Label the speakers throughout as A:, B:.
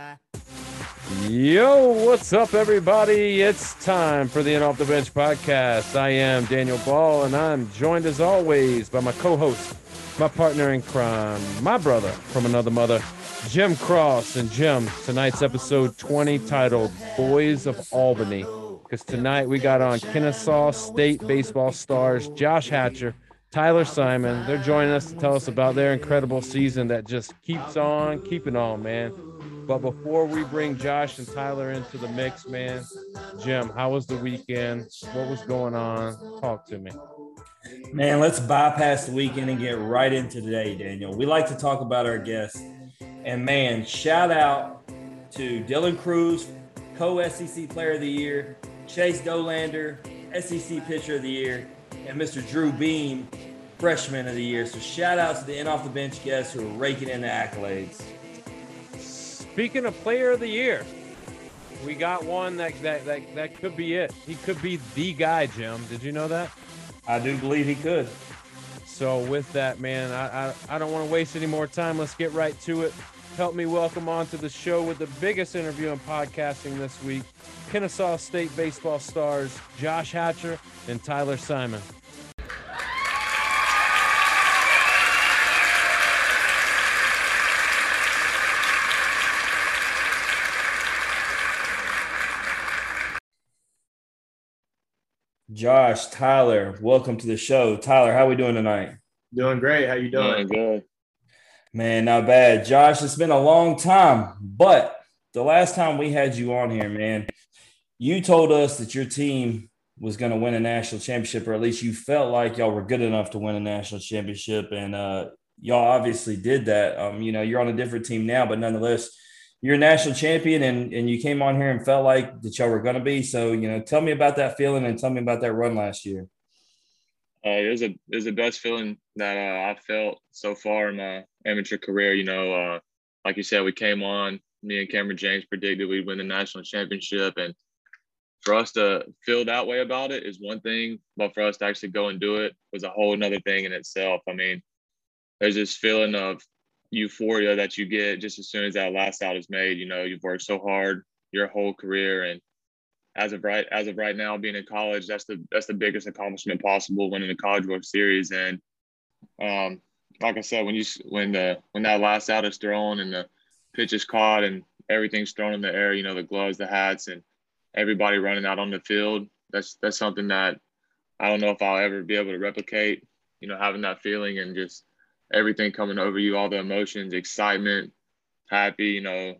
A: guy.
B: Yo, what's up, everybody? It's time for the In Off the Bench podcast. I am Daniel Ball, and I'm joined as always by my co host, my partner in crime, my brother from another mother, Jim Cross. And Jim, tonight's episode 20 titled Boys of Albany. Because tonight we got on Kennesaw State baseball stars Josh Hatcher, Tyler Simon. They're joining us to tell us about their incredible season that just keeps on keeping on, man. But before we bring Josh and Tyler into the mix, man, Jim, how was the weekend? What was going on? Talk to me.
C: Man, let's bypass the weekend and get right into today, Daniel. We like to talk about our guests. And man, shout out to Dylan Crews, co SEC Player of the Year, Chase Dollander, SEC Pitcher of the Year, and Mr. Drew Beam, Freshman of the Year. So shout out to the in off the bench guests who are raking in the accolades.
B: Speaking of player of the year, we got one that that that, that could be it. He could be the guy, Jim. Did you know that?
C: I do believe he could.
B: So with that, man, I I, I don't want to waste any more time. Let's get right to it. Help me welcome on to the show with the biggest interview in podcasting this week, Kennesaw State baseball stars Josh Hatcher and Tyler Simon.
C: Josh, Tyler, welcome to the show. Tyler, how are we doing tonight?
D: Doing great. How you doing?
E: good.
C: Man, not bad. Josh, it's been a long time, but the last time we had you on here, man, you told us that your team was going to win a national championship, or at least you felt like y'all were good enough to win a national championship. And uh, y'all obviously did that. Um, you know, you're on a different team now, but nonetheless, you're a national champion and, and you came on here and felt like that y'all were going to be. So, you know, tell me about that feeling and tell me about that run last year.
E: Uh, it was a it was the best feeling that uh, I felt so far in my amateur career. You know, uh, like you said, we came on. Me and Kamren James predicted we'd win the national championship, and for us to feel that way about it is one thing, but for us to actually go and do it was a whole another thing in itself. I mean, there's this feeling of euphoria that you get just as soon as that last out is made. You know, you've worked so hard your whole career, and as of right as of right now, being in college, that's the that's the biggest accomplishment possible, winning the College World Series. And um, like I said, when you when the when that last out is thrown and the pitch is caught and everything's thrown in the air, you know, the gloves, the hats, and everybody running out on the field. That's that's something that I don't know if I'll ever be able to replicate. You know, having that feeling and just everything coming over you, all the emotions, excitement, happy, you know,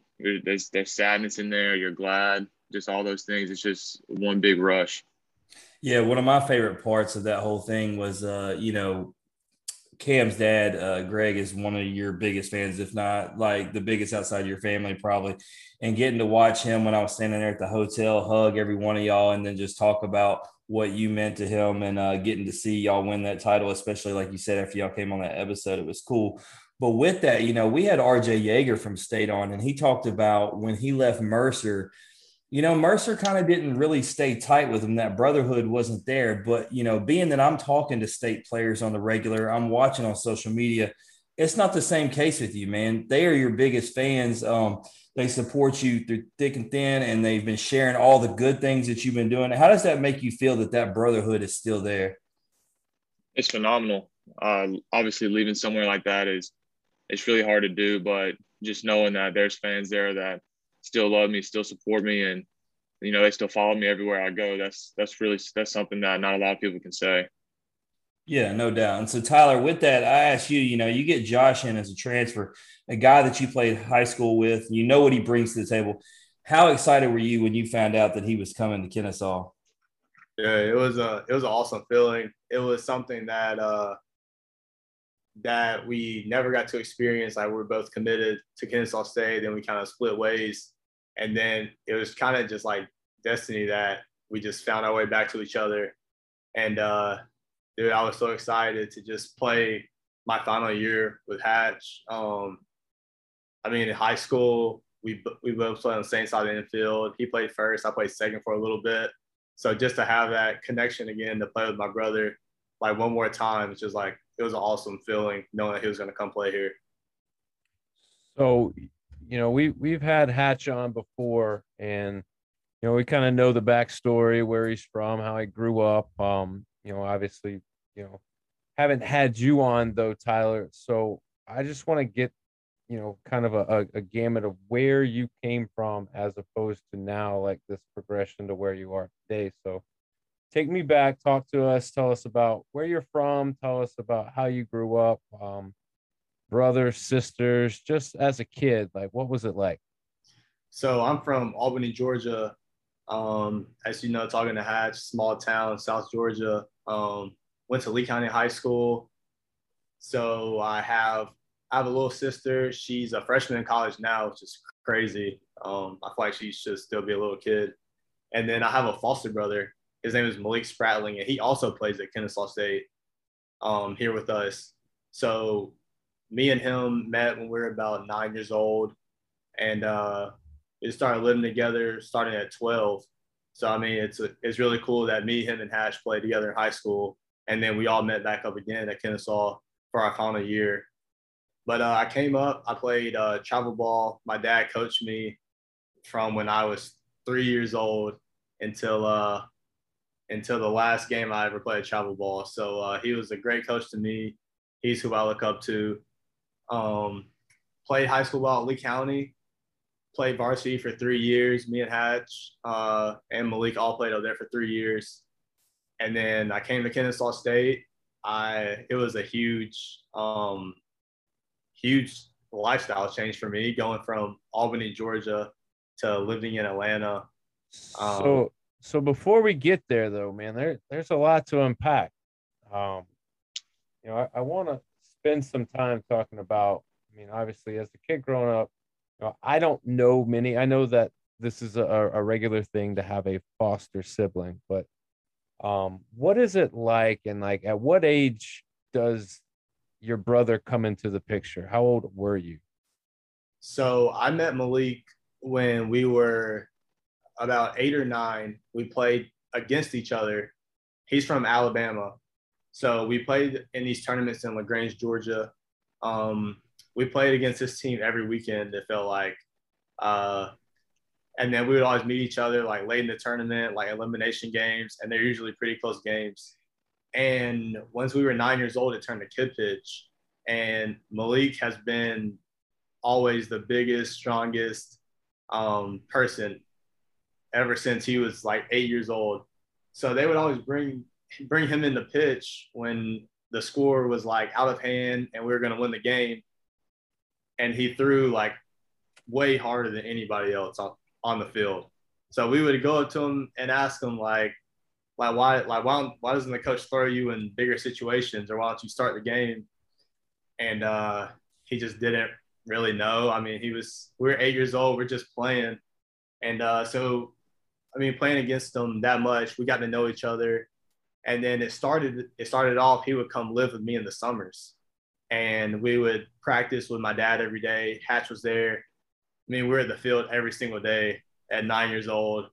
E: there's there's sadness in there, you're glad, just all those things. It's just one big rush.
C: Yeah, one of my favorite parts of that whole thing was uh, you know, Cam's dad, uh, Greg, is one of your biggest fans, if not like the biggest outside your family, probably. And getting to watch him when I was standing there at the hotel, hug every one of y'all, and then just talk about what you meant to him and uh, getting to see y'all win that title, especially like you said, after y'all came on that episode, it was cool. But with that, you know, we had RJ Yeager from State on, and he talked about when he left Mercer. You know, Mercer kind of didn't really stay tight with him. That brotherhood wasn't there. But, you know, being that I'm talking to state players on the regular, I'm watching on social media, it's not the same case with you, man. They are your biggest fans. Um, they support you through thick and thin, and they've been sharing all the good things that you've been doing. How does that make you feel that that brotherhood is still there?
E: It's phenomenal. Uh, obviously, leaving somewhere like that is it's really hard to do, but just knowing that there's fans there that still love me, still support me, and you know they still follow me everywhere I go. That's that's really that's something that not a lot of people can say.
C: Yeah, no doubt. And so, Tyler, with that, I ask you, you know, you get Josh in as a transfer, a guy that you played high school with, you know what he brings to the table. How excited were you when you found out that he was coming to Kennesaw?
D: Yeah, it was a it was an awesome feeling. It was something that uh that we never got to experience. Like we are both committed to Kennesaw State, then we kind of split ways, and then it was kind of just like destiny that we just found our way back to each other, and uh dude, I was so excited to just play my final year with Hatch. Um, I mean, in high school, we we both played on the same side of the infield. He played first, I played second for a little bit. So just to have that connection again to play with my brother, like one more time, it's just like it was an awesome feeling knowing that he was going to come play here.
B: So you know, we we've had Hatch on before, and you know, we kind of know the backstory, where he's from, how he grew up. Um, you know, obviously, you know, haven't had you on though, Tyler. So I just want to get, you know, kind of a, a, a gamut of where you came from as opposed to now, like this progression to where you are today. So take me back, talk to us, tell us about where you're from, tell us about how you grew up, um, brothers, sisters, just as a kid, like what was it like?
D: So I'm from Albany, Georgia. Um, as you know, talking to Hatch, small town, South Georgia. Um, went to Lee County High School. So I have I have a little sister. She's a freshman in college now, which is crazy. Um, I feel like she should still be a little kid. And then I have a foster brother. His name is Malik Spratling, and he also plays at Kennesaw State um, here with us. So me and him met when we were about nine years old, and uh, we started living together starting at 12. So I mean, it's it's really cool that me, him, and Hatch played together in high school, and then we all met back up again at Kennesaw for our final year. But uh, I came up, I played uh, travel ball. My dad coached me from when I was three years old until uh, until the last game I ever played travel ball. So uh, he was a great coach to me. He's who I look up to. Um, played high school ball at Lee County. Played varsity for three years. Me and Hatch uh, and Malik all played up there for three years. And then I came to Kennesaw State. I it was a huge, um, huge lifestyle change for me going from Albany, Georgia, to living in Atlanta.
B: Um, so so before we get there though, man, there there's a lot to unpack. Um, you know, I, I want to spend some time talking about. I mean, obviously, as a kid growing up, you know, I don't know many. I know that this is a, a regular thing to have a foster sibling, but um, what is it like, and like, at what age does your brother come into the picture? How old were you?
D: So I met Malik when we were about eight or nine. We played against each other. He's from Alabama. So we played in these tournaments in LaGrange, Georgia. Um, we played against this team every weekend, it felt like. Uh, and then we would always meet each other like late in the tournament, like elimination games, and they're usually pretty close games. And once we were nine years old, it turned to kid pitch. And Malik has been always the biggest, strongest um, person ever since he was like eight years old. So they would always bring bring him in the pitch when the score was like out of hand and we were going to win the game. And he threw like way harder than anybody else on the field. So we would go up to him and ask him like, like why, like why, why doesn't the coach throw you in bigger situations or why don't you start the game? And uh, he just didn't really know. I mean, he was we are eight years old, we're just playing, and uh, so I mean, playing against him that much, we got to know each other and then it started it started off he would come live with me in the summers and we would practice with my dad every day hatch was there mean we are at the field every single day at nine years old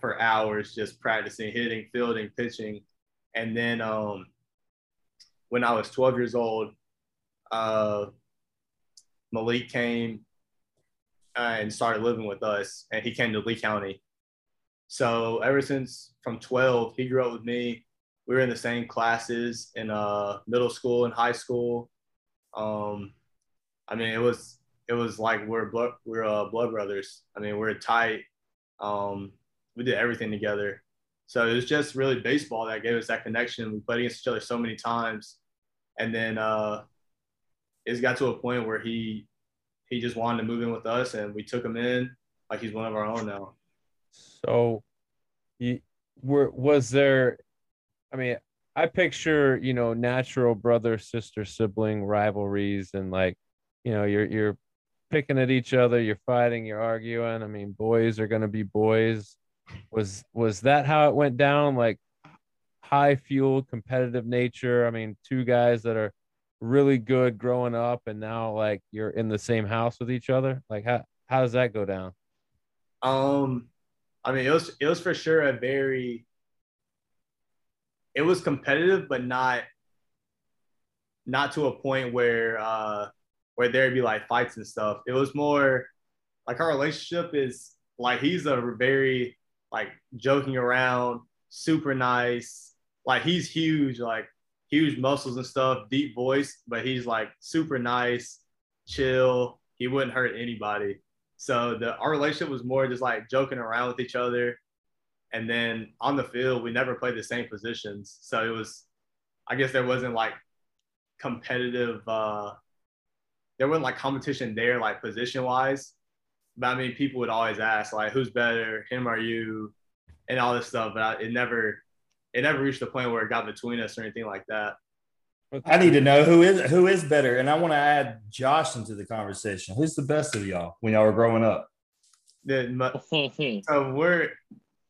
D: for hours just practicing hitting fielding pitching. And then um, when i was 12 years old uh, malik came and started living with us and he came to lee county. So ever since from 12 he grew up with me. We were in the same classes in uh, middle school and high school. Um, I mean, it was it was like we're blood, we're uh, blood brothers. I mean, we're tight. Um, we did everything together. So it was just really baseball that gave us that connection. We played against each other so many times, and then uh, it got to a point where he he just wanted to move in with us, and we took him in like he's one of our own now.
B: So, you were was there I mean, I picture, you know, natural brother, sister, sibling rivalries and like, you know, you're you're picking at each other, you're fighting, you're arguing. I mean, boys are gonna be boys. Was was that how it went down? Like high fuel competitive nature. I mean, two guys that are really good growing up and now like you're in the same house with each other. Like how how does that go down?
D: Um I mean it was it was for sure a very it was competitive, but not not to a point where uh, where there'd be like fights and stuff. It was more like our relationship is like he's a very like joking around, super nice. Like he's huge, like huge muscles and stuff, deep voice, but he's like super nice, chill. He wouldn't hurt anybody. So the our relationship was more just like joking around with each other. And then on the field, we never played the same positions. So it was I guess there wasn't like competitive uh there wasn't like competition there like position wise. But I mean people would always ask like who's better, him or you, and all this stuff. But I, it never it never reached the point where it got between us or anything like that.
C: I need to know who is who is better, and I want to add Josh into the conversation. Who's the best of y'all when y'all were growing up?
D: The, so we're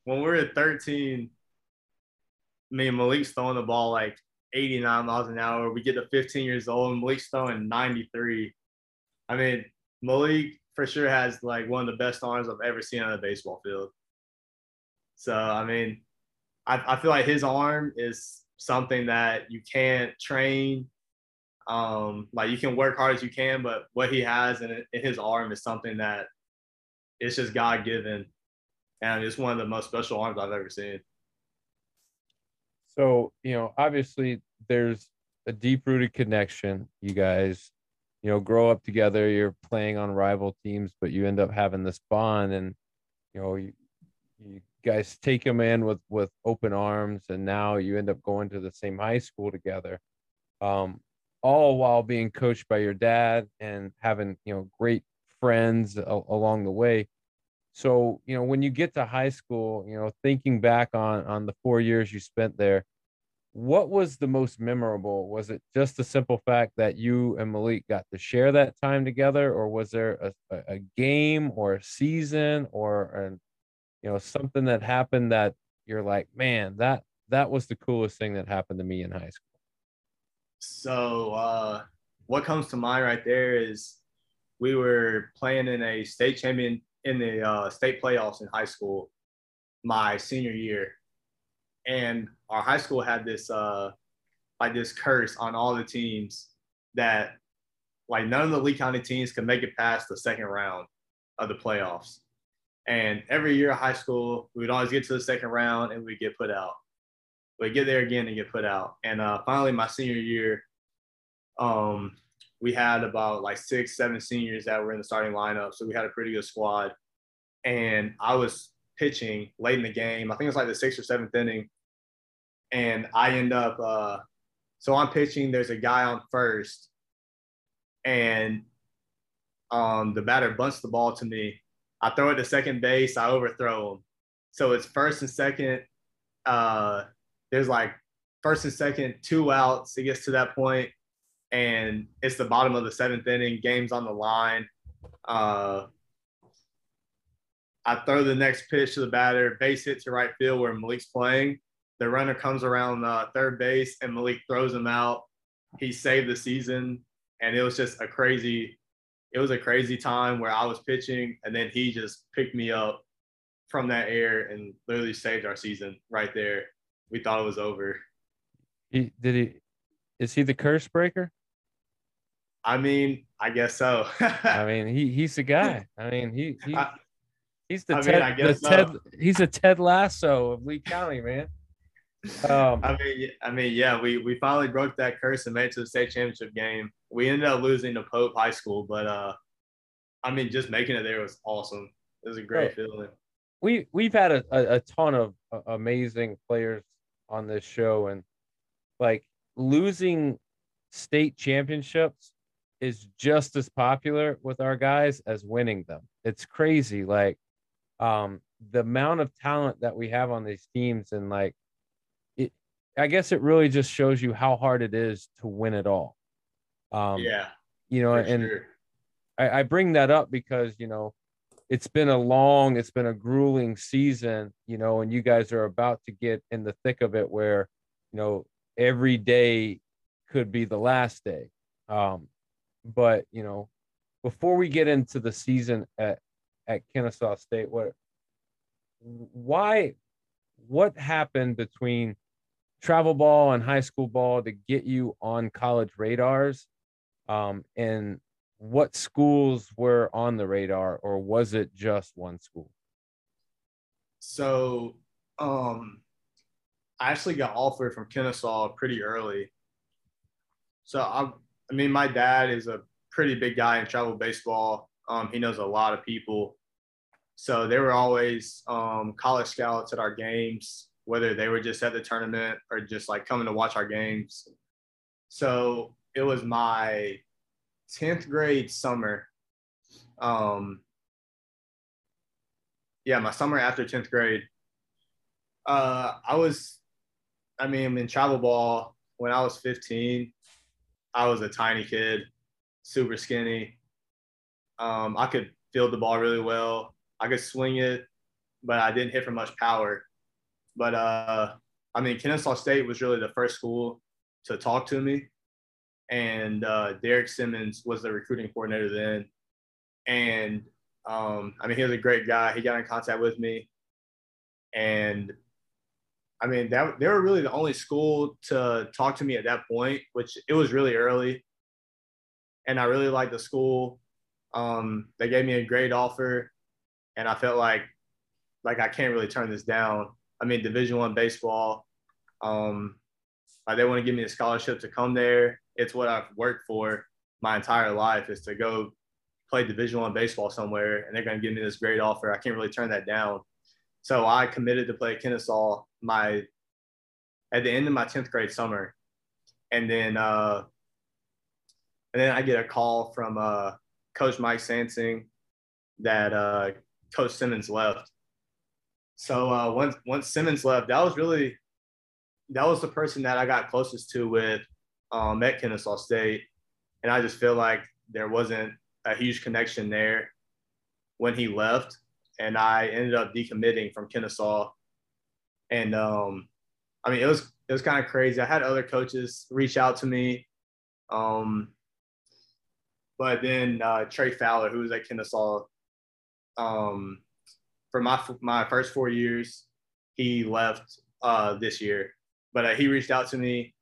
D: when we're at 13, me and Malik's throwing the ball like 89 miles an hour. We get to 15 years old, and Malik's throwing 93. I mean, Malik for sure has like one of the best arms I've ever seen on a baseball field. So I mean, I, I feel like his arm is something that you can't train. Um, like you can work hard as you can, but what he has in, in his arm is something that it's just God given, and it's one of the most special arms I've ever seen.
B: So you know, obviously, there's a deep rooted connection. You guys, you know, grow up together. You're playing on rival teams, but you end up having this bond, and you know, you, you guys take him in with with open arms and now you end up going to the same high school together um, all while being coached by your dad and having you know great friends a- along the way so you know when you get to high school you know thinking back on on the four years you spent there what was the most memorable? Was it just the simple fact that you and malik got to share that time together or was there a, a game or a season or an you know something that happened that you're like man that that was the coolest thing that happened to me in high school
D: so uh what comes to mind right there is we were playing in a state champion in the uh, state playoffs in high school my senior year and our high school had this uh like this curse on all the teams that like none of the Lee County teams could make it past the second round of the playoffs. And every year of high school, we would always get to the second round and we'd get put out. We'd get there again and get put out. And uh, finally, my senior year, um, we had about like six, seven seniors that were in the starting lineup. So we had a pretty good squad. And I was pitching late in the game. I think it was like the sixth or seventh inning. And I end up, uh, so I'm pitching. There's a guy on first. And um, the batter bunts the ball to me I throw it to second base, I overthrow him. So it's first and second. Uh, there's like first and second, two outs. It gets to that point, and it's the bottom of the seventh inning. Game's on the line. Uh, I throw the next pitch to the batter, base hit to right field where Malik's playing. The runner comes around uh, third base, and Malik throws him out. He saved the season, and it was just a crazy it was a crazy time where I was pitching and then he just picked me up from that air and literally saved our season right there. We thought it was over.
B: He did he is he the curse breaker?
D: I mean, I guess so.
B: I mean, he he's the guy. I mean, he, he
D: I,
B: he's the
D: I
B: Ted,
D: mean,
B: the
D: so.
B: Ted he's a Ted Lasso of Lee County, man. Um,
D: I mean, I mean, yeah, we we finally broke that curse and made it to the state championship game. We ended up losing to Pope High School, but uh, I mean, just making it there was awesome. It was a great feeling.
B: we we've had a, a, a ton of uh, amazing players on this show and like losing state championships is just as popular with our guys as winning them it's crazy like um the amount of talent that we have on these teams and like it i guess it really just shows you how hard it is to win it all um
D: yeah,
B: you know and
D: sure.
B: I, I bring that up because you know it's been a long, it's been a grueling season, you know, and you guys are about to get in the thick of it where, you know, every day could be the last day. Um, but you know, before we get into the season at at Kennesaw State, what why what happened between travel ball and high school ball to get you on college radars? Um, and what schools were on the radar, or was it just one school?
D: So, um, I actually got offered from Kennesaw pretty early. So I, I mean, my dad is a pretty big guy in travel baseball. Um, he knows a lot of people. So they were always um, college scouts at our games, whether they were just at the tournament or just like coming to watch our games. So it was my 10th grade summer. Um, yeah, my summer after 10th grade. Uh, I was, I mean, in travel ball when I was 15, I was a tiny kid, super skinny. Um, I could field the ball really well. I could swing it, but I didn't hit for much power. But uh, I mean, Kennesaw State was really the first school to talk to me and uh, Derek Simmons was the recruiting coordinator then. And um, I mean, he was a great guy. He got in contact with me, and I mean, that they were really the only school to talk to me at that point, which it was really early. And I really liked the school. Um, they gave me a great offer, and I felt like like I can't really turn this down. I mean, Division One baseball. Um, like they want to give me a scholarship to come there it's what I've worked for my entire life is to go play Division One baseball somewhere, and they're going to give me this great offer. I can't really turn that down. So I committed to play Kennesaw my at the end of my tenth grade summer, and then uh, and then I get a call from uh, Coach Mike Sansing that uh, Coach Simmons left. So uh, once once Simmons left, that was really that was the person that I got closest to with um, at Kennesaw State, and I just feel like there wasn't a huge connection there when he left, and I ended up decommitting from Kennesaw. And um, I mean, it was it was kind of crazy. I had other coaches reach out to me, um, but then uh, Trey Fowler, who was at Kennesaw, um, for my my first four years, he left uh, this year. But uh, he reached out to me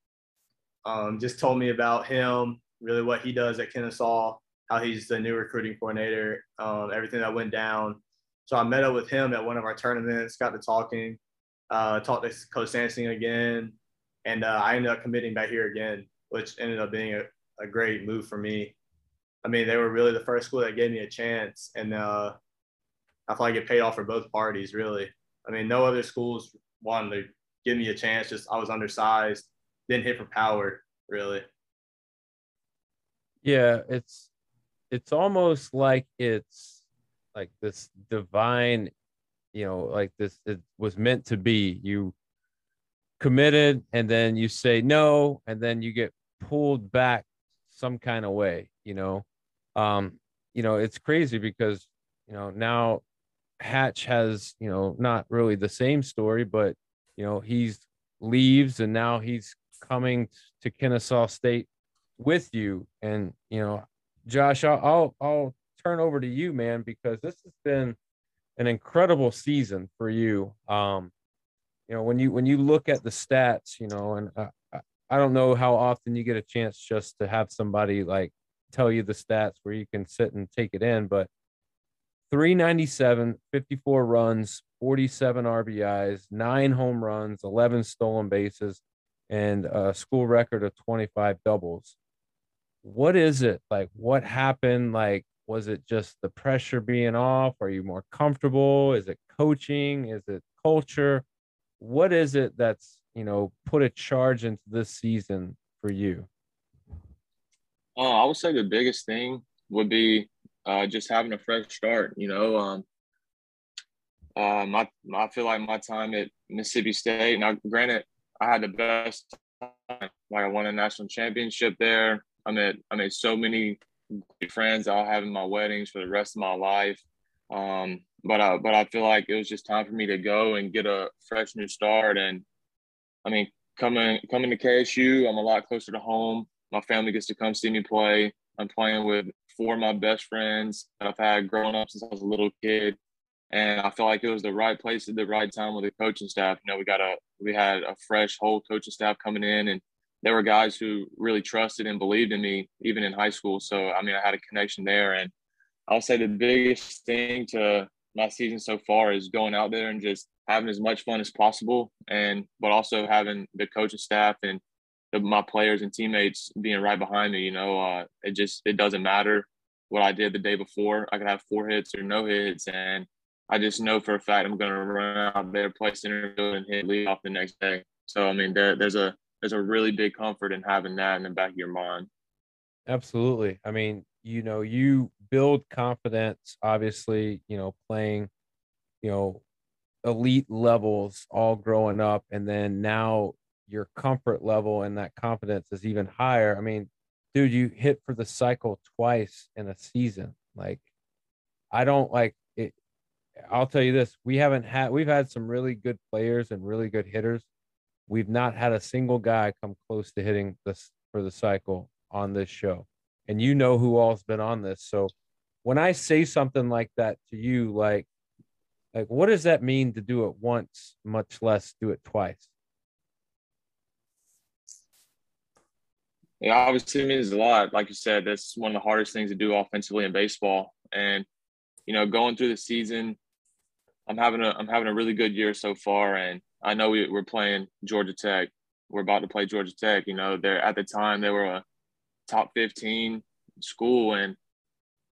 D: um, just told me about him, really what he does at Kennesaw, how he's the new recruiting coordinator, um, everything that went down. So I met up with him at one of our tournaments, got to talking, uh, talked to Coach Sansing again, and uh, I ended up committing back here again, which ended up being a, a great move for me. I mean, they were really the first school that gave me a chance, and uh, I feel like it paid off for both parties, really. I mean, no other schools wanted to give me a chance. Just I was undersized, didn't hit for power really.
B: Yeah, it's it's almost like it's like this divine, you know, like this it was meant to be. You committed and then you say no and then you get pulled back some kind of way, you know. Um, you know, it's crazy because, you know, now Hatch has, you know, not really the same story, but you know, he's leaves and now he's coming to Kennesaw State with you. And you know, Josh, I'll, I'll I'll turn over to you, man, because this has been an incredible season for you. Um, you know, when you when you look at the stats, you know, and uh, I don't know how often you get a chance just to have somebody like tell you the stats where you can sit and take it in, but 397, 54 runs, 47 RBIs, nine home runs, 11 stolen bases, and a school record of 25 doubles. What is it like? What happened? Like, was it just the pressure being off? Are you more comfortable? Is it coaching? Is it culture? What is it that's, you know, put a charge into this season for you?
E: Uh, I would say the biggest thing would be uh, just having a fresh start. You know, um, uh, my, I feel like my time at Mississippi State. Now, granted, I had the best time. Like I won a national championship there. I met I made so many friends I'll have in my weddings for the rest of my life. Um, but I, but I feel like it was just time for me to go and get a fresh new start. And I mean, coming coming to KSU, I'm a lot closer to home. My family gets to come see me play. I'm playing with four of my best friends that I've had growing up since I was a little kid and I feel like it was the right place at the right time with the coaching staff. You know, we got a we had a fresh whole coaching staff coming in, and there were guys who really trusted and believed in me, even in high school. So, I mean, I had a connection there. And I'll say the biggest thing to my season so far is going out there and just having as much fun as possible. And, but also having the coaching staff and the, my players and teammates being right behind me. You know, uh, it just, it doesn't matter what I did the day before. I could have four hits or no hits. And I just know for a fact I'm going to run out there, play center field, and hit lead off the next day. So I mean, there, there's a there's a really big comfort in having that in the back of your mind.
B: Absolutely. I mean, you know, you build confidence. Obviously, you know, playing, you know, elite levels all growing up, and then now your comfort level and that confidence is even higher. I mean, dude, you hit for the cycle twice in a season. Like, I don't like it. I'll tell you this: we haven't had we've had some really good players and really good hitters We've not had a single guy come close to hitting this for the cycle on this show. And you know who all's been on this. So when I say something like that to you, like, like what does that mean to do it once, much less do it twice?
E: It obviously means a lot. Like you said, that's one of the hardest things to do offensively in baseball. And, you know, going through the season, I'm having a I'm having a really good year so far. And I know we, we're playing Georgia Tech. We're about to play Georgia Tech. You know, they're at the time they were a top 15 school, and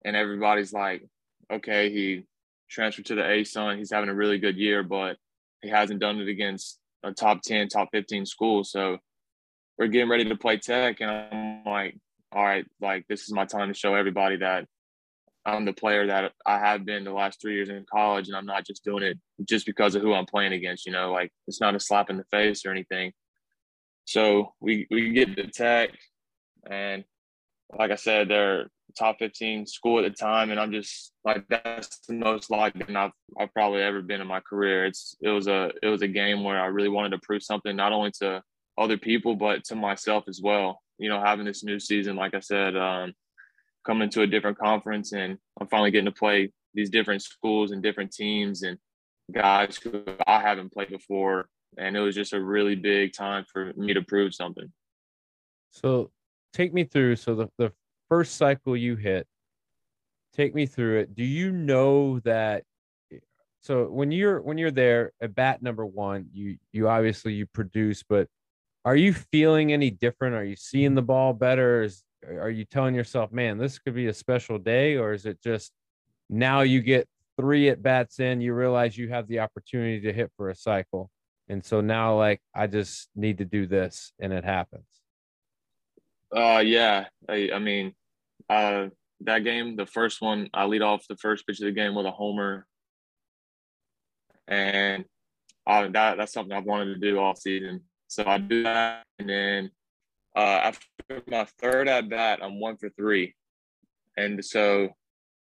E: and everybody's like, okay, he transferred to the ASUN. He's having a really good year, but he hasn't done it against a top 10, top 15 school. So we're getting ready to play Tech, and I'm like, all right, like this is my time to show everybody that I'm the player that I have been the last three years in college, and I'm not just doing it just because of who I'm playing against. You know, like it's not a slap in the face or anything. So we we get the tech, and like I said, they're top 15 school at the time, and I'm just like that's the most locked in I've I've probably ever been in my career. It's it was a it was a game where I really wanted to prove something not only to other people but to myself as well. You know, having this new season, like I said. Um, coming to a different conference and I'm finally getting to play these different schools and different teams and guys who I haven't played before. And it was just a really big time for me to prove something.
B: So take me through. So the, the first cycle you hit, take me through it. Do you know that so when you're when you're there at bat number one, you you obviously you produce, but are you feeling any different? Are you seeing the ball better? Is are you telling yourself, man, this could be a special day, or is it just now you get three at bats in, you realize you have the opportunity to hit for a cycle, and so now like I just need to do this, and it happens.
E: Uh, yeah, I, I mean, uh, that game, the first one, I lead off the first pitch of the game with a homer, and I, that that's something I've wanted to do all season. So I do that, and then uh, after my third at bat, I'm one for three, and so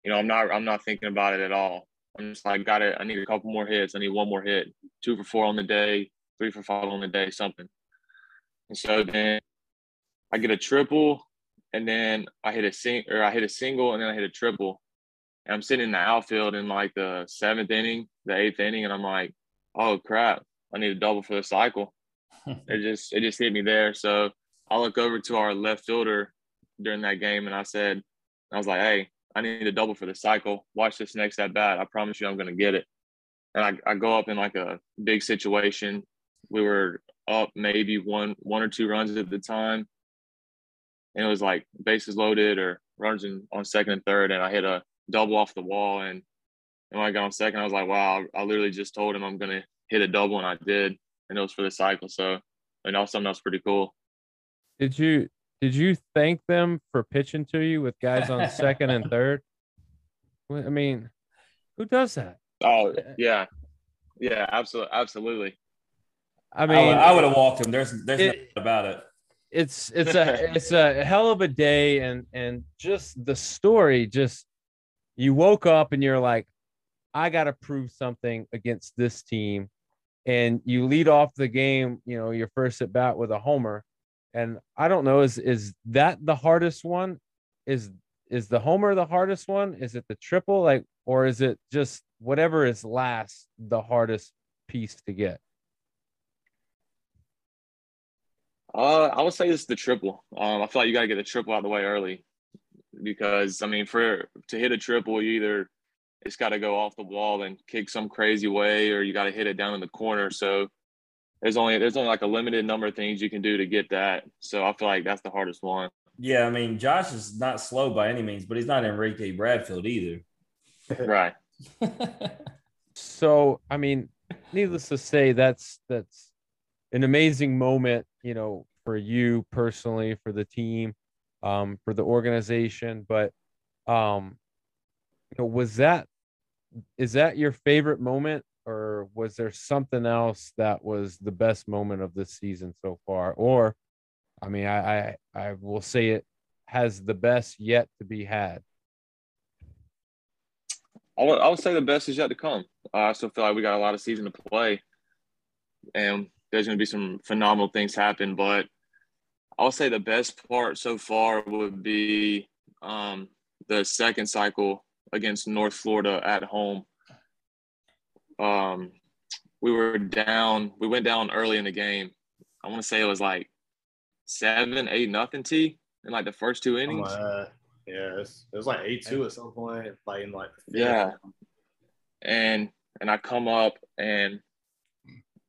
E: you know I'm not I'm not thinking about it at all. I'm just like, got it. I need a couple more hits. I need one more hit. Two for four on the day, three for five on the day, something. And so then I get a triple, and then I hit a sing or I hit a single, and then I hit a triple. And I'm sitting in the outfield in like the seventh inning, the eighth inning, and I'm like, oh crap, I need a double for the cycle. it just it just hit me there. So I look over to our left fielder during that game and I said, I was like, hey, I need a double for the cycle. Watch this next at bat. I promise you I'm going to get it. And I, I go up in like a big situation. We were up maybe one one or two runs at the time. And it was like bases loaded or runs in, on second and third. And I hit a double off the wall. And, and when I got on second, I was like, wow, I, literally just told him I'm going to hit a double. And I did. And it was for the cycle. So, and that was something else pretty cool.
B: Did you did you thank them for pitching to you with guys on second and third? I mean, who does that?
E: Oh yeah, yeah, absolutely, absolutely.
B: I mean,
C: I would have walked him. There's there's it, nothing about it.
B: It's it's a it's a hell of a day, and and just the story. Just you woke up and you're like, I got to prove something against this team, and you lead off the game. You know, your first at bat with a homer, and I don't know is is that the hardest one? Is is the homer the hardest one? Is it the triple like or is it just whatever is last the hardest piece to get?
E: Uh, I would say it's the triple. Um, I feel like you got to get the triple out of the way early because I mean, for to hit a triple, you either it's got to go off the wall and kick some crazy way, or you got to hit it down in the corner. So there's only there's only like a limited number of things you can do to get that. So I feel like that's the hardest one.
C: Yeah, I mean, Josh is not slow by any means, but he's not Enrique Bradfield either.
E: right.
B: so, I mean, needless to say, that's that's an amazing moment, you know, for you personally, for the team, um, for the organization. But um, you know, was that is that your favorite moment, or was there something else that was the best moment of this season so far? Or, I mean, I I, I will say it has the best yet to be had.
E: I would, I would say the best is yet to come. I still feel like we got a lot of season to play, and there's going to be some phenomenal things happen. But I would say the best part so far would be um, the second cycle against North Florida at home. Um, we were down. We went down early in the game. I want to say it was like seven, eight, nothing. T in like the first two innings.
D: Oh yeah, it was like eight two at some point, like in like
E: yeah. And and I come up and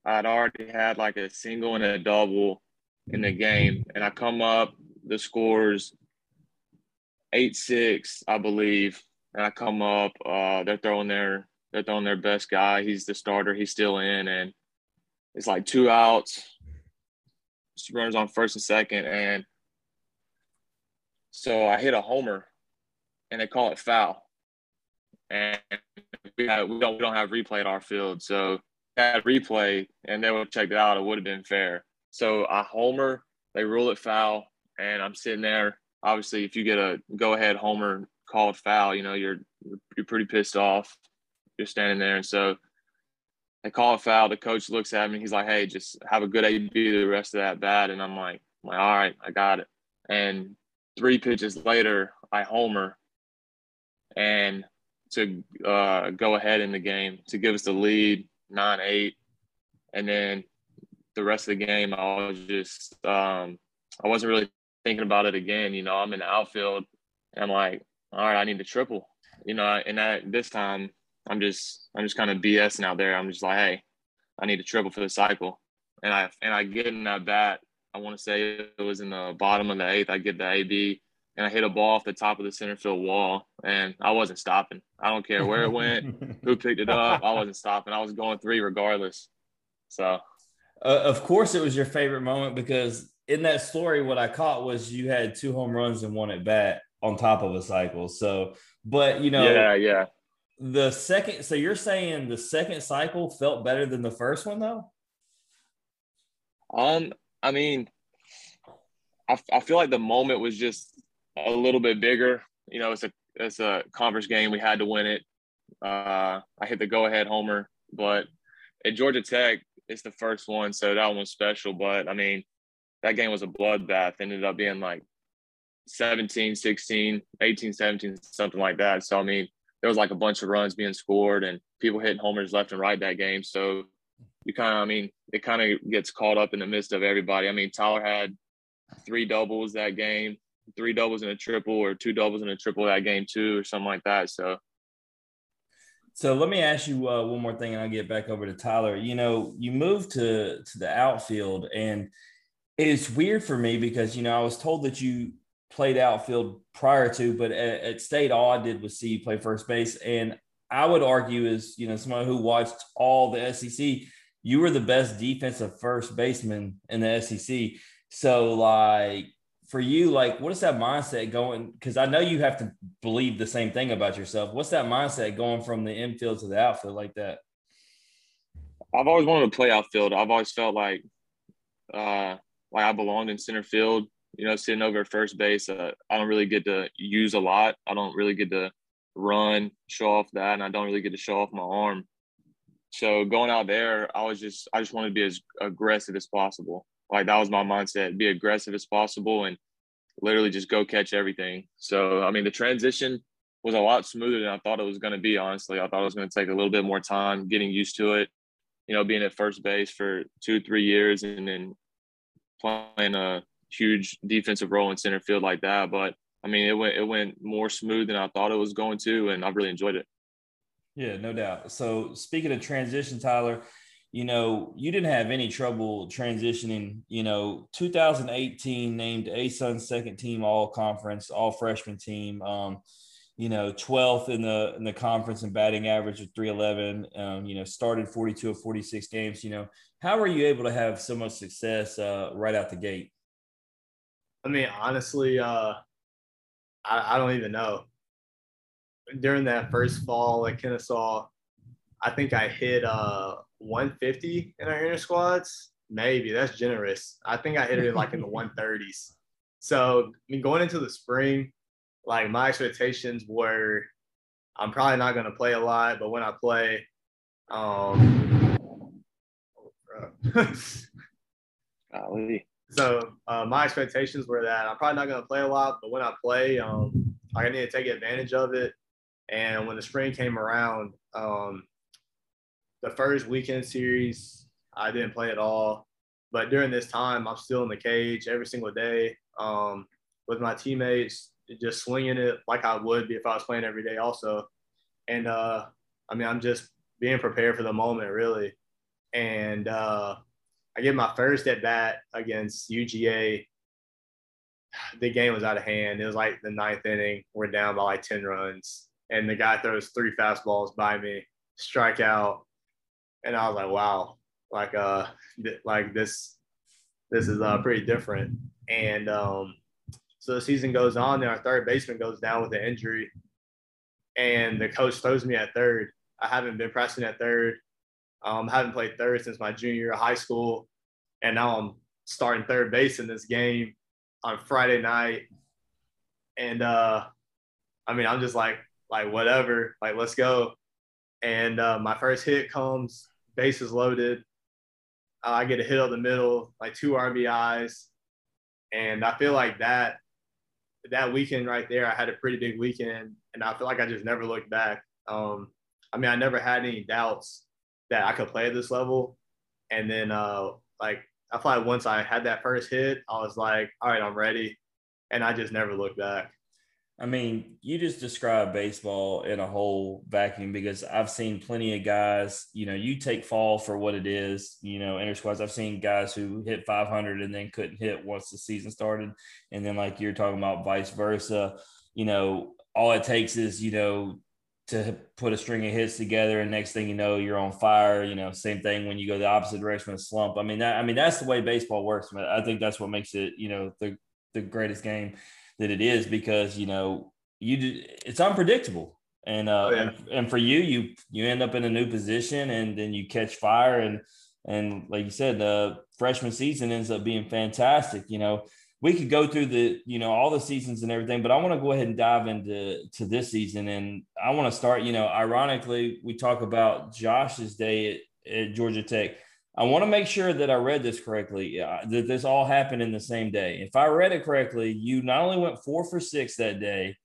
E: I'd already had like a single and a double in the game, and I come up the scores eight six, I believe, and I come up. Uh, they're throwing their they're throwing their best guy. He's the starter. He's still in, and it's like two outs. Runners on first and second, and so I hit a homer, and they call it foul. And we, have, we don't we don't have replay at our field, so had replay and they would checked it out, it would have been fair. So I homer, they rule it foul, and I'm sitting there. Obviously, if you get a go ahead homer called foul, you know you're you're pretty pissed off. You're standing there, and so they call a foul. The coach looks at me. He's like, "Hey, just have a good AB the rest of that bat." And I'm like, I'm like, "All right, I got it." And three pitches later, I homer, and to uh, go ahead in the game to give us the lead, nine eight, and then the rest of the game, I was just um, I wasn't really thinking about it again. You know, I'm in the outfield, and I'm like, all right, I need to triple. You know, and that this time, I'm just I'm just kind of BSing out there. I'm just like, hey, I need to triple for the cycle, and I and I get in that bat I want to say it was in the bottom of the eighth. I get the AB and I hit a ball off the top of the center field wall, and I wasn't stopping. I don't care where it went, who picked it up. I wasn't stopping. I was going three regardless. So,
C: uh, of course, it was your favorite moment because in that story, what I caught was you had two home runs and one at bat on top of a cycle. So, but you know,
E: yeah, yeah.
C: The second, so you're saying the second cycle felt better than the first one, though?
E: Um, I mean, I, I feel like the moment was just a little bit bigger. You know, it's a it's a conference game. We had to win it. Uh, I hit the go ahead homer, but at Georgia Tech, it's the first one, so that one was special. But I mean, that game was a bloodbath. Ended up being like 17, 16, 18, 17, something like that. So I mean, there was like a bunch of runs being scored and people hitting homers left and right that game. So you kind of, I mean, it kind of gets caught up in the midst of everybody. I mean, Tyler had three doubles that game, three doubles and a triple, or two doubles and a triple that game too, or something like that. So,
C: so let me ask you uh, one more thing, and I'll get back over to Tyler. You know, you moved to to the outfield, and it's weird for me because you know I was told that you played outfield prior to, but at, at state, all I did was see you play first base, and I would argue is you know someone who watched all the SEC you were the best defensive first baseman in the SEC. So, like, for you, like, what is that mindset going? Because I know you have to believe the same thing about yourself. What's that mindset going from the infield to the outfield like that?
E: I've always wanted to play outfield. I've always felt like, uh, like I belonged in center field. You know, sitting over first base, uh, I don't really get to use a lot. I don't really get to run, show off that, and I don't really get to show off my arm. So going out there, I was just I just wanted to be as aggressive as possible. Like that was my mindset: be aggressive as possible and literally just go catch everything. So I mean, the transition was a lot smoother than I thought it was going to be. Honestly, I thought it was going to take a little bit more time getting used to it. You know, being at first base for two three years and then playing a huge defensive role in center field like that. But I mean, it went it went more smooth than I thought it was going to, and I've really enjoyed it.
C: Yeah, no doubt. So speaking of transition, Tyler, you know, you didn't have any trouble transitioning. You know, 2018 named ASUN's second team all conference, all freshman team. Um, you know, 12th in the in the conference and batting average of 311. Um, you know, started 42 of 46 games. You know, how were you able to have so much success uh, right out the gate?
D: I mean, honestly, uh, I, I don't even know. During that first fall at Kennesaw, I think I hit uh 150 in our inner squads. Maybe that's generous. I think I hit it like in the 130s. So I mean, going into the spring, like my expectations were, I'm probably not going to play a lot, but when I play, um, so uh, my expectations were that I'm probably not going to play a lot, but when I play, um, I need to take advantage of it. And when the spring came around, um, the first weekend series, I didn't play at all. But during this time, I'm still in the cage every single day um, with my teammates, just swinging it like I would be if I was playing every day, also. And uh, I mean, I'm just being prepared for the moment, really. And uh, I get my first at bat against UGA. The game was out of hand. It was like the ninth inning. We're down by like 10 runs. And the guy throws three fastballs by me, strike out and I was like, wow, like uh, th- like this, this is uh pretty different. And um, so the season goes on, and our third baseman goes down with an injury, and the coach throws me at third. I haven't been pressing at third. Um, haven't played third since my junior year of high school, and now I'm starting third base in this game on Friday night. And uh, I mean, I'm just like, like whatever, like let's go. And uh, my first hit comes bases loaded. Uh, I get a hit up the middle, like two RBIs, and I feel like that that weekend right there, I had a pretty big weekend, and I feel like I just never looked back. Um, I mean, I never had any doubts that I could play at this level, and then uh, like I like once I had that first hit, I was like, all right, I'm ready, and I just never looked back.
C: I mean, you just described baseball in a whole vacuum because I've seen plenty of guys, you know, you take fall for what it is, you know, inter squads. I've seen guys who hit 500 and then couldn't hit once the season started. And then, like you're talking about, vice versa, you know, all it takes is, you know, to put a string of hits together and next thing you know you're on fire you know same thing when you go the opposite direction of slump i mean that i mean that's the way baseball works man. i think that's what makes it you know the the greatest game that it is because you know you it's unpredictable and uh oh, yeah. and, and, for you you you end up in a new position and then you catch fire and and like you said the freshman season ends up being fantastic you know we could go through the you know all the seasons and everything but i want to go ahead and dive into to this season and i want to start you know ironically we talk about josh's day at, at georgia tech I want to make sure that I read this correctly, uh, that this all happened in the same day. If I read it correctly, you not only went four for six that day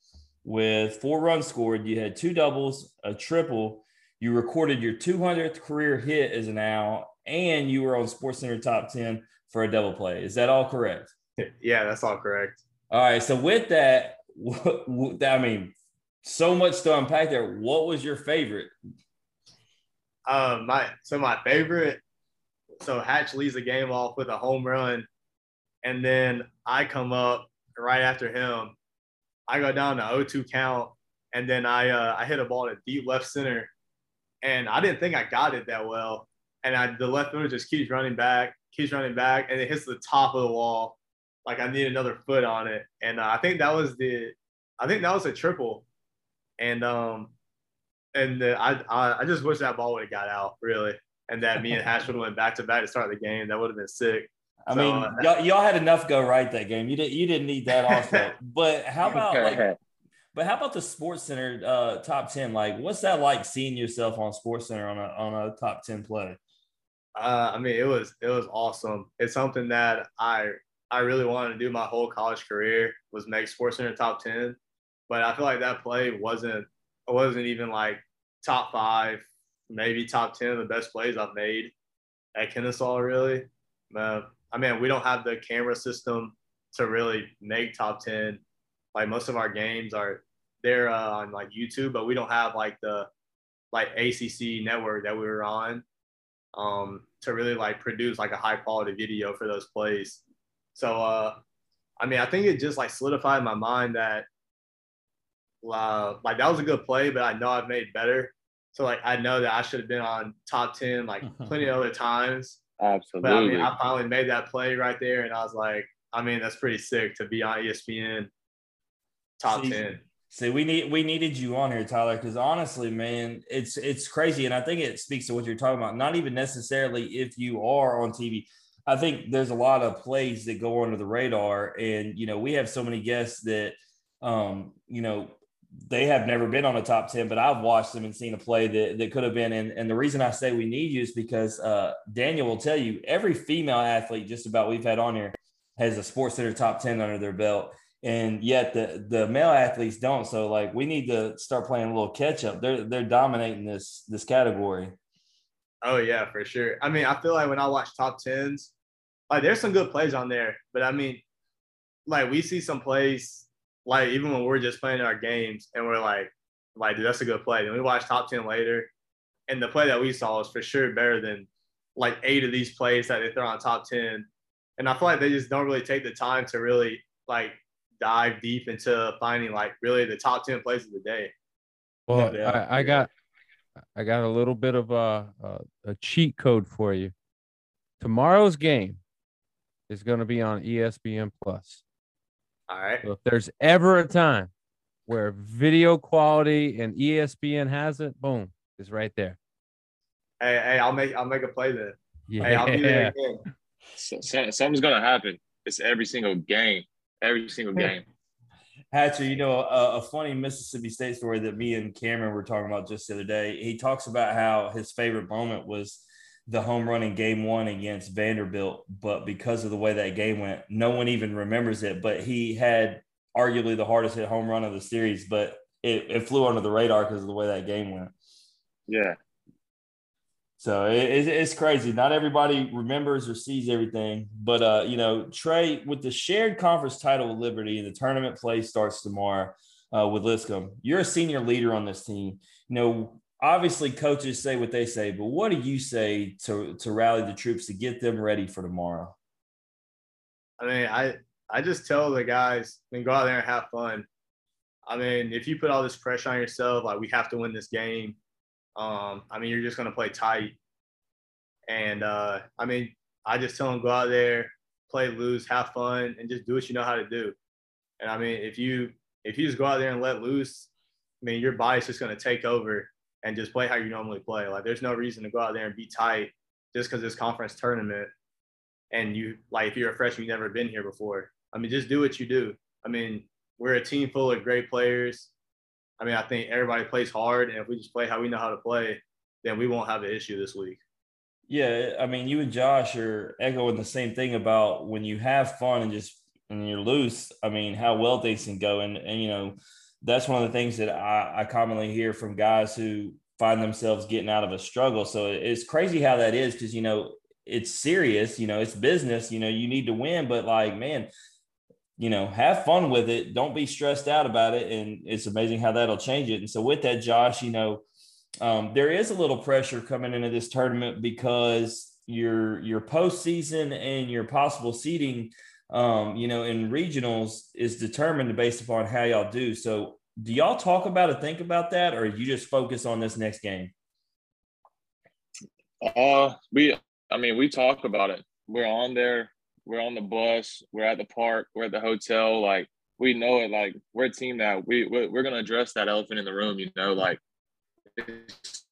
C: with four runs scored, you had two doubles, a triple, you recorded your 200th career hit as an owl, and you were on Sports Center top 10 for a double play. Is that all correct?
D: Yeah, that's all correct.
C: All right. So, with that, I mean, so much to unpack there. What was your favorite?
D: Um, my so my favorite so Hatch leads the game off with a home run, and then I come up right after him. I go down to 0-2 count, and then I uh, I hit a ball to deep left center, and I didn't think I got it that well, and I the left fielder just keeps running back, keeps running back, and it hits the top of the wall, like I need another foot on it, and uh, I think that was the, I think that was a triple, and um, and the, I, I I just wish that ball would have got out really and that me and Hatch would have went back to back to start the game. That would have been sick.
C: I so, mean, uh, y'all, y'all, had enough go right that game. You didn't you didn't need that also. but how about like, but how about the Sports Center uh, top ten? Like, what's that like seeing yourself on Sports Center on a on a top ten play?
D: Uh, I mean, it was it was awesome. It's something that I I really wanted to do my whole college career was make Sports Center top ten. But I feel like that play wasn't it wasn't even like top five maybe top 10 of the best plays I've made at Kennesaw, really. Uh, I mean, we don't have the camera system to really make top 10. Like most of our games are there uh, on like YouTube, but we don't have like the like ACC network that we were on um, to really like produce like a high quality video for those plays. So, uh, I mean, I think it just like solidified in my mind that uh, like that was a good play, but I know I've made better. So like I know that I should have been on top ten like plenty of other times.
E: Absolutely.
D: But I mean, I finally made that play right there, and I was like, I mean, that's pretty sick to be on ESPN top
C: See,
D: ten.
C: See, we need we needed you on here, Tyler, because honestly, man, it's it's crazy, and I think it speaks to what you're talking about. Not even necessarily if you are on TV. I think there's a lot of plays that go under the radar, and you know we have so many guests that, um, you know, they have never been on a top 10, but I've watched them and seen a play that, that could have been. And, and the reason I say we need you is because uh, Daniel will tell you every female athlete, just about we've had on here, has a Sports Center top 10 under their belt. And yet the, the male athletes don't. So like we need to start playing a little catch up. They're they're dominating this this category.
D: Oh yeah, for sure. I mean, I feel like when I watch top tens, like there's some good plays on there, but I mean, like we see some plays like even when we're just playing our games and we're like, like, dude, that's a good play. Then we watch top 10 later. And the play that we saw was for sure better than like eight of these plays that they throw on top 10. And I feel like they just don't really take the time to really like dive deep into finding like really the top 10 plays of the day.
B: Well, yeah. I, I, got I got a little bit of a, a, a cheat code for you. Tomorrow's game is going to be on ESPN Plus.
D: All right.
B: So if there's ever a time where video quality and ESPN has it, boom, it's right there.
D: Hey, hey, I'll make I'll make a play then. Yeah. Hey, I'll be there again.
E: So, so, something's gonna happen. It's every single game. Every single game.
C: Hatcher, you know, a, a, funny Mississippi State story that me and Kamren were talking about just the other day. He talks about how his favorite moment was the home run in game one against Vanderbilt, but because of the way that game went, no one even remembers it. But he had arguably the hardest hit home run of the series, but it, it flew under the radar because of the way that game went.
E: Yeah.
C: So it, it's crazy. Not everybody remembers or sees everything, but uh, you know, Trey, with the shared conference title with Liberty and the tournament play starts tomorrow uh, with Lipscomb, you're a senior leader on this team. You know, obviously coaches say what they say, but what do you say to to rally the troops to get them ready for tomorrow?
D: I mean, I I just tell the guys, mean, go out there and have fun. I mean, if you put all this pressure on yourself, like we have to win this game. Um, I mean, you're just gonna play tight. And uh, I mean, I just tell them go out there, play loose, have fun, and just do what you know how to do. And I mean, if you if you just go out there and let loose, I mean, your body's just gonna take over and just play how you normally play. Like there's no reason to go out there and be tight just because this conference tournament and you like if you're a freshman, you've never been here before. I mean, just do what you do. I mean, we're a team full of great players. I mean, I think everybody plays hard, and if we just play how we know how to play, then we won't have an issue this week.
C: Yeah, I mean, you and Josh are echoing the same thing about when you have fun and just and you're loose. I mean, how well things can go, and and you know, that's one of the things that I, I commonly hear from guys who find themselves getting out of a struggle. So it's crazy how that is because, you know, it's serious, you know, it's business, you know, you need to win, but like, man, you know, have fun with it. Don't be stressed out about it. And it's amazing how that'll change it. And so with that, Josh, you know, um, there is a little pressure coming into this tournament because your your postseason and your possible seeding – um, you know, in regionals is determined based upon how y'all do. So do y'all talk about it, think about that, or you just focus on this next game?
E: Uh, we, I mean, we talk about it. We're on there. We're on the bus. We're at the park. We're at the hotel. Like we know it. Like we're a team that we we're, we're gonna address that elephant in the room. You know, like it's,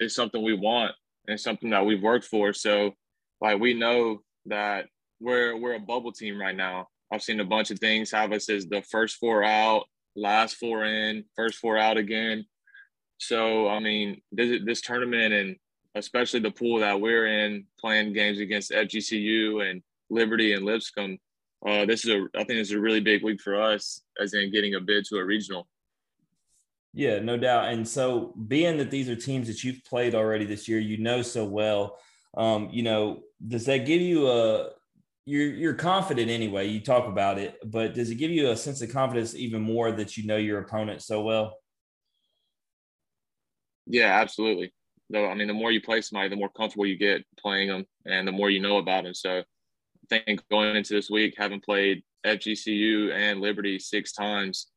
E: it's something we want and something that we've worked for. So, like we know that we're we're a bubble team right now. I've seen a bunch of things have us as the first four out, last four in, first four out again. So I mean, this this tournament and especially the pool that we're in, playing games against FGCU and Liberty and Lipscomb. Uh, this is a I think is a really big week for us, as in getting a bid to a regional.
C: Yeah, no doubt. And so, being that these are teams that you've played already this year, you know so well. Um, you know, does that give you a you're you're confident anyway. You talk about it, but does it give you a sense of confidence even more that you know your opponent so well?
E: Yeah, absolutely. No, I mean, the more you play somebody, the more comfortable you get playing them, and the more you know about them. So, I think going into this week, having played FGCU and Liberty six times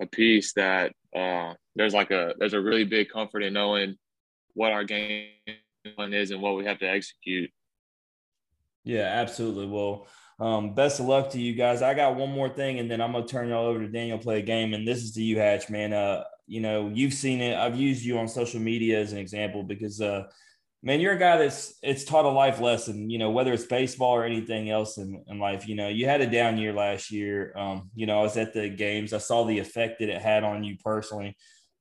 E: a piece, that uh, there's like a there's a really big comfort in knowing what our game is and what we have to execute.
C: Yeah, absolutely. Well, um, best of luck to you guys. I got one more thing, and then I'm gonna turn y'all over to Daniel play a game. And this is to you, Hatch, man. Uh, you know, you've seen it. I've used you on social media as an example because, uh, man, you're a guy that's it's taught a life lesson. You know, whether it's baseball or anything else in, in life. You know, you had a down year last year. Um, you know, I was at the games. I saw the effect that it had on you personally,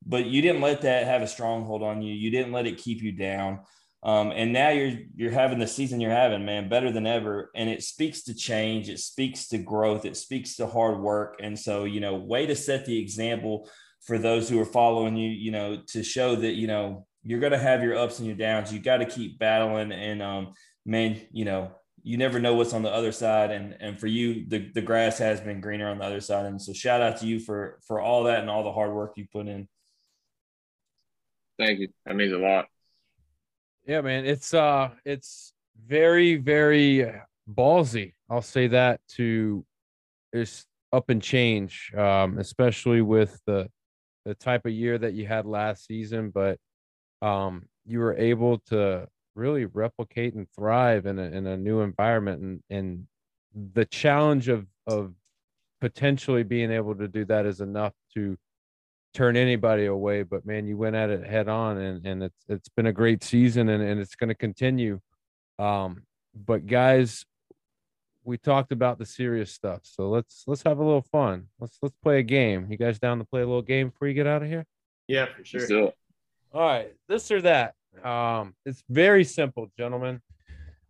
C: but you didn't let that have a stronghold on you. You didn't let it keep you down. Um, and now you're you're having the season you're having, man, better than ever. And it speaks to change, it speaks to growth, it speaks to hard work. And so, you know, way to set the example for those who are following you, you know, to show that, you know, you're gonna have your ups and your downs. You got to keep battling. And um, man, you know, you never know what's on the other side. And and for you, the, the grass has been greener on the other side. And so shout out to you for for all that and all the hard work you put in.
E: Thank you. That means a lot.
B: Yeah, man, it's uh it's very very ballsy. I'll say that to is up and change, um, especially with the the type of year that you had last season, but um, you were able to really replicate and thrive in a in a new environment, and and the challenge of of potentially being able to do that is enough to turn anybody away. But man, you went at it head on, and and it's it's been a great season, and and it's going to continue. Um, but guys, we talked about the serious stuff, so let's let's have a little fun. Let's let's play a game. You guys down to play a little game before you get out of here?
D: Yeah, for sure.
E: Still,
B: All right, this or that. Um, it's very simple, gentlemen.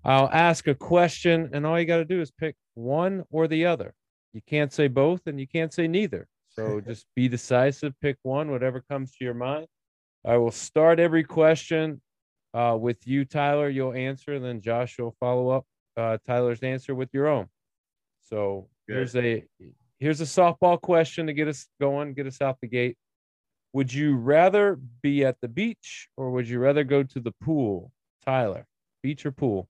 B: I'll ask a question, and all you got to do is pick one or the other. You can't say both, and you can't say neither. So just be decisive, pick one, whatever comes to your mind. I will start every question uh, with you, Tyler. You'll answer, and then Josh will follow up uh, Tyler's answer with your own. So
D: Good.
B: here's a here's a softball question to get us going, get us out the gate. Would you rather be at the beach or would you rather go to the pool, Tyler? Beach or pool?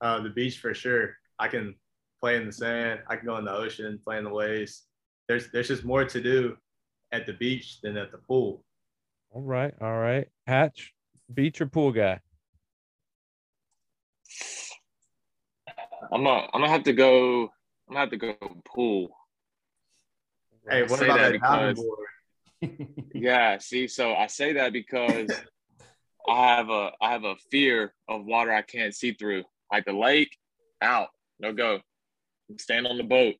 D: Uh, the beach for sure. I can play in the sand. I can go in the ocean, play in the waves. There's there's just more to do at the beach than at the pool.
B: All right, all right. Hatch, beach or pool guy?
E: I'm gonna I'm gonna have to go. I'm gonna have to go pool.
D: Hey, what about
E: that
D: that diving
E: because-
D: board?
E: Yeah, see, so I say that because I have a I have a fear of water I can't see through. Like the lake, out, no go. Stand on the boat.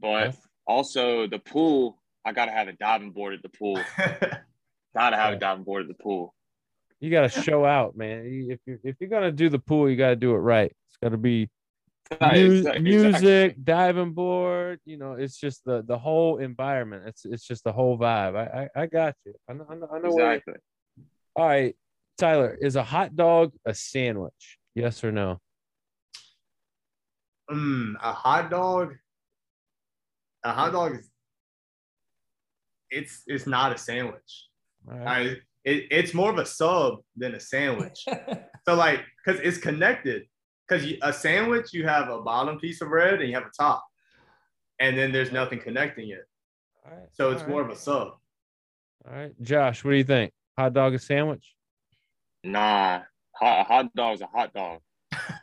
E: But
B: Okay.
E: also the pool, I gotta have a diving board at the pool. Gotta have a diving board at the pool.
B: You got to show out, man. If you're if you're gonna do the pool, you got to do it right. It's got to be mu-
E: Exactly.
B: music, diving board. You know, it's just the the whole environment. It's it's just the whole vibe. I I, I got you. I know I know, I know where.
E: Exactly.
B: All right, Tyler, is a hot dog a sandwich? Yes or no?
D: Mm, a hot dog. A hot dog is. It's it's not a sandwich.
B: Right.
D: I, it, it's more of a sub than a sandwich. so like, cause it's connected. Cause you, a sandwich, you have a bottom piece of bread and you have a top, and then there's nothing connecting it.
B: All right.
D: So it's
B: all
D: more
B: right.
D: of a sub.
B: All right, Josh, what do you think? Hot dog a sandwich?
E: Nah. Hot, a hot dog's a hot dog.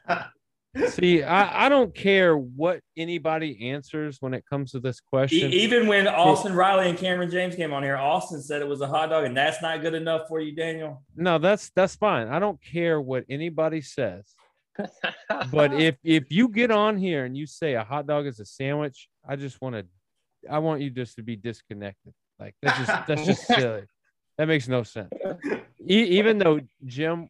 B: See, I, I don't care what anybody answers when it comes to this
C: E-
B: question.
C: Even when Austin Riley and Kamren James came on here, Austin said it was a hot dog, and that's not good enough for you, Daniel.
B: No, that's that's fine. I don't care what anybody says. But if if you get on here and you say a hot dog is a sandwich, I just want to I want you just to be disconnected. Like that's just that's just silly. That makes no sense. E- even though Jim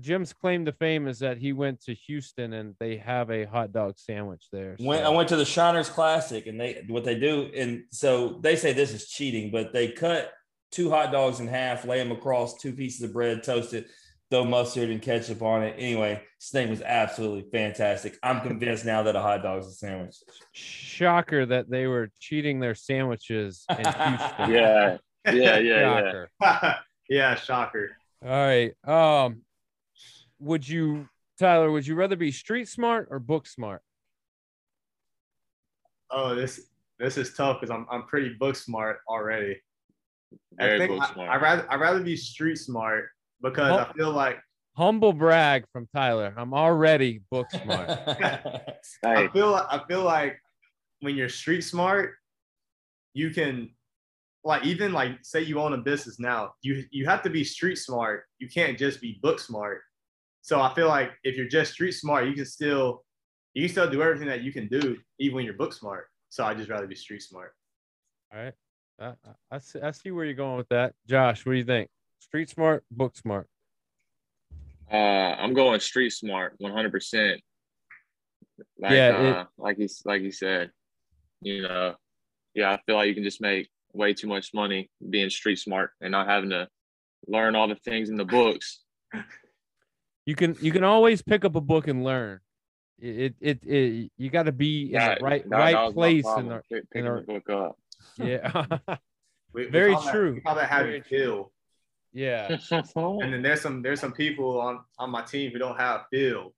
B: Jim's claim to fame is that he went to Houston and they have a hot dog sandwich there.
C: When I went to the Shriners Classic, and they what they do, and so they say this is cheating, but they cut two hot dogs in half, lay them across two pieces of bread, toasted, throw mustard and ketchup on it. Anyway, this thing was absolutely fantastic. I'm convinced now that a hot dog is a sandwich.
B: Shocker that they were cheating their sandwiches in Houston.
E: Yeah, yeah, yeah, yeah.
B: Shocker.
D: yeah, shocker.
B: All right. Um, would you, Tyler? Would you rather be street smart or book smart?
D: Oh, this this is tough because I'm I'm pretty book smart already. I
E: Very
D: think
E: book
D: I,
E: smart.
D: I rather I rather be street smart because I feel like
B: Humble brag from Tyler. I'm already book smart.
D: I
E: Hey,
D: feel I feel like when you're street smart, you can like even like say you own a business now, you you have to be street smart. You can't just be book smart. So I feel like if you're just street smart, you can still you can still do everything that you can do even when you're book smart. So I just rather be street smart.
B: All right. I, I- I see, I see where you're going with that. Josh, what do you think? Street smart, book smart.
E: uh, I'm going street smart, 100. percent Like,
B: Yeah, it-
E: uh, like he's like he said, you know, yeah, I feel like you can just make way too much money being street smart and not having to learn all the things in the books.
B: You can you can always pick up a book and learn. It it, it, it you got to be in the right right
E: that was my
B: place in the
E: pick- picking
B: our-
E: the book up.
B: yeah
D: We, we
B: Very
D: call that-
B: true.
D: we call that having
B: Very
D: feel.
B: yeah.
D: And then there's some there's some people on on my team who don't have feel.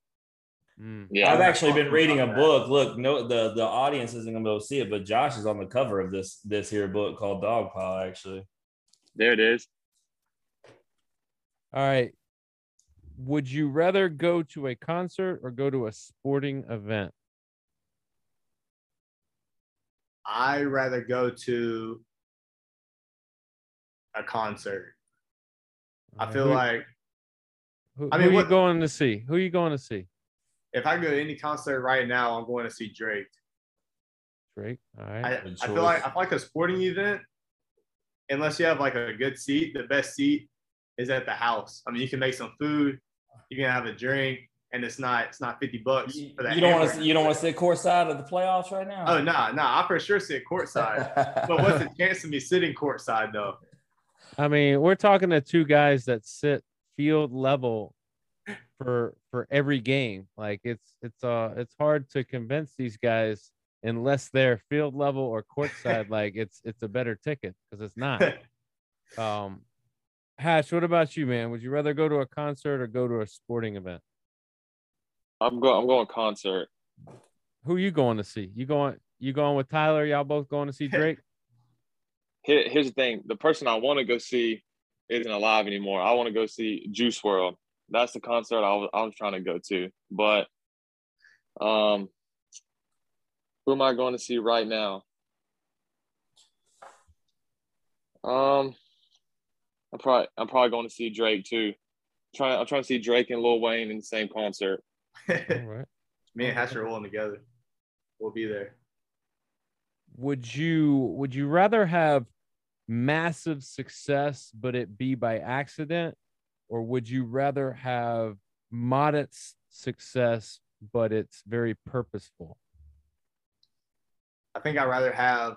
B: Mm.
E: yeah,
C: I've actually been reading a book. Look, no, the the audience isn't gonna be able to see it, but Josh is on the cover of this this here book called Dog Dogpile. Actually,
E: there it is.
B: All right. Would you rather go to a concert or go to a sporting event?
D: I rather go to a concert. I uh, feel
B: Who-
D: like
B: who,
D: I
B: who
D: mean,
B: are you
D: what-
B: going to see? Who are you going to see?
D: if I go to any concert right now, I'm going to see Drake.
B: Drake. All right.
D: I, I feel like I feel like a sporting event, unless you have like a good seat, the best seat is at the house. I mean, you can make some food, you can have a drink, and it's not it's not fifty bucks
C: you,
D: for that.
C: you don't want to you don't want to sit courtside of the playoffs right now.
D: Oh nah, nah. I for sure sit courtside. but what's the chance of me sitting courtside though?
B: I mean, we're talking to two guys that sit field level for for every game. Like it's it's uh it's hard to convince these guys unless they're field level or courtside. like it's it's a better ticket because it's not. Um, Hatch, what about you, man? Would you rather go to a concert or go to a sporting event?
E: I'm going. I'm going concert.
B: Who you going to see? You going you going with Tyler? Y'all both going to see Drake?
E: Here, here's the thing: the person I want to go see isn't alive anymore. I want to go see Juice WRLD. That's the concert I was, I was trying to go to. But, um, who am I going to see right now? Um, I'm probably I'm probably going to see Drake too. trying I'm trying to see Drake and Lil Wayne in the same concert.
B: All right.
D: Me and Hatcher rolling together. We'll be there.
B: would you would you rather have massive success but it be by accident or would you rather have modest success but it's very purposeful
D: I think I'd rather have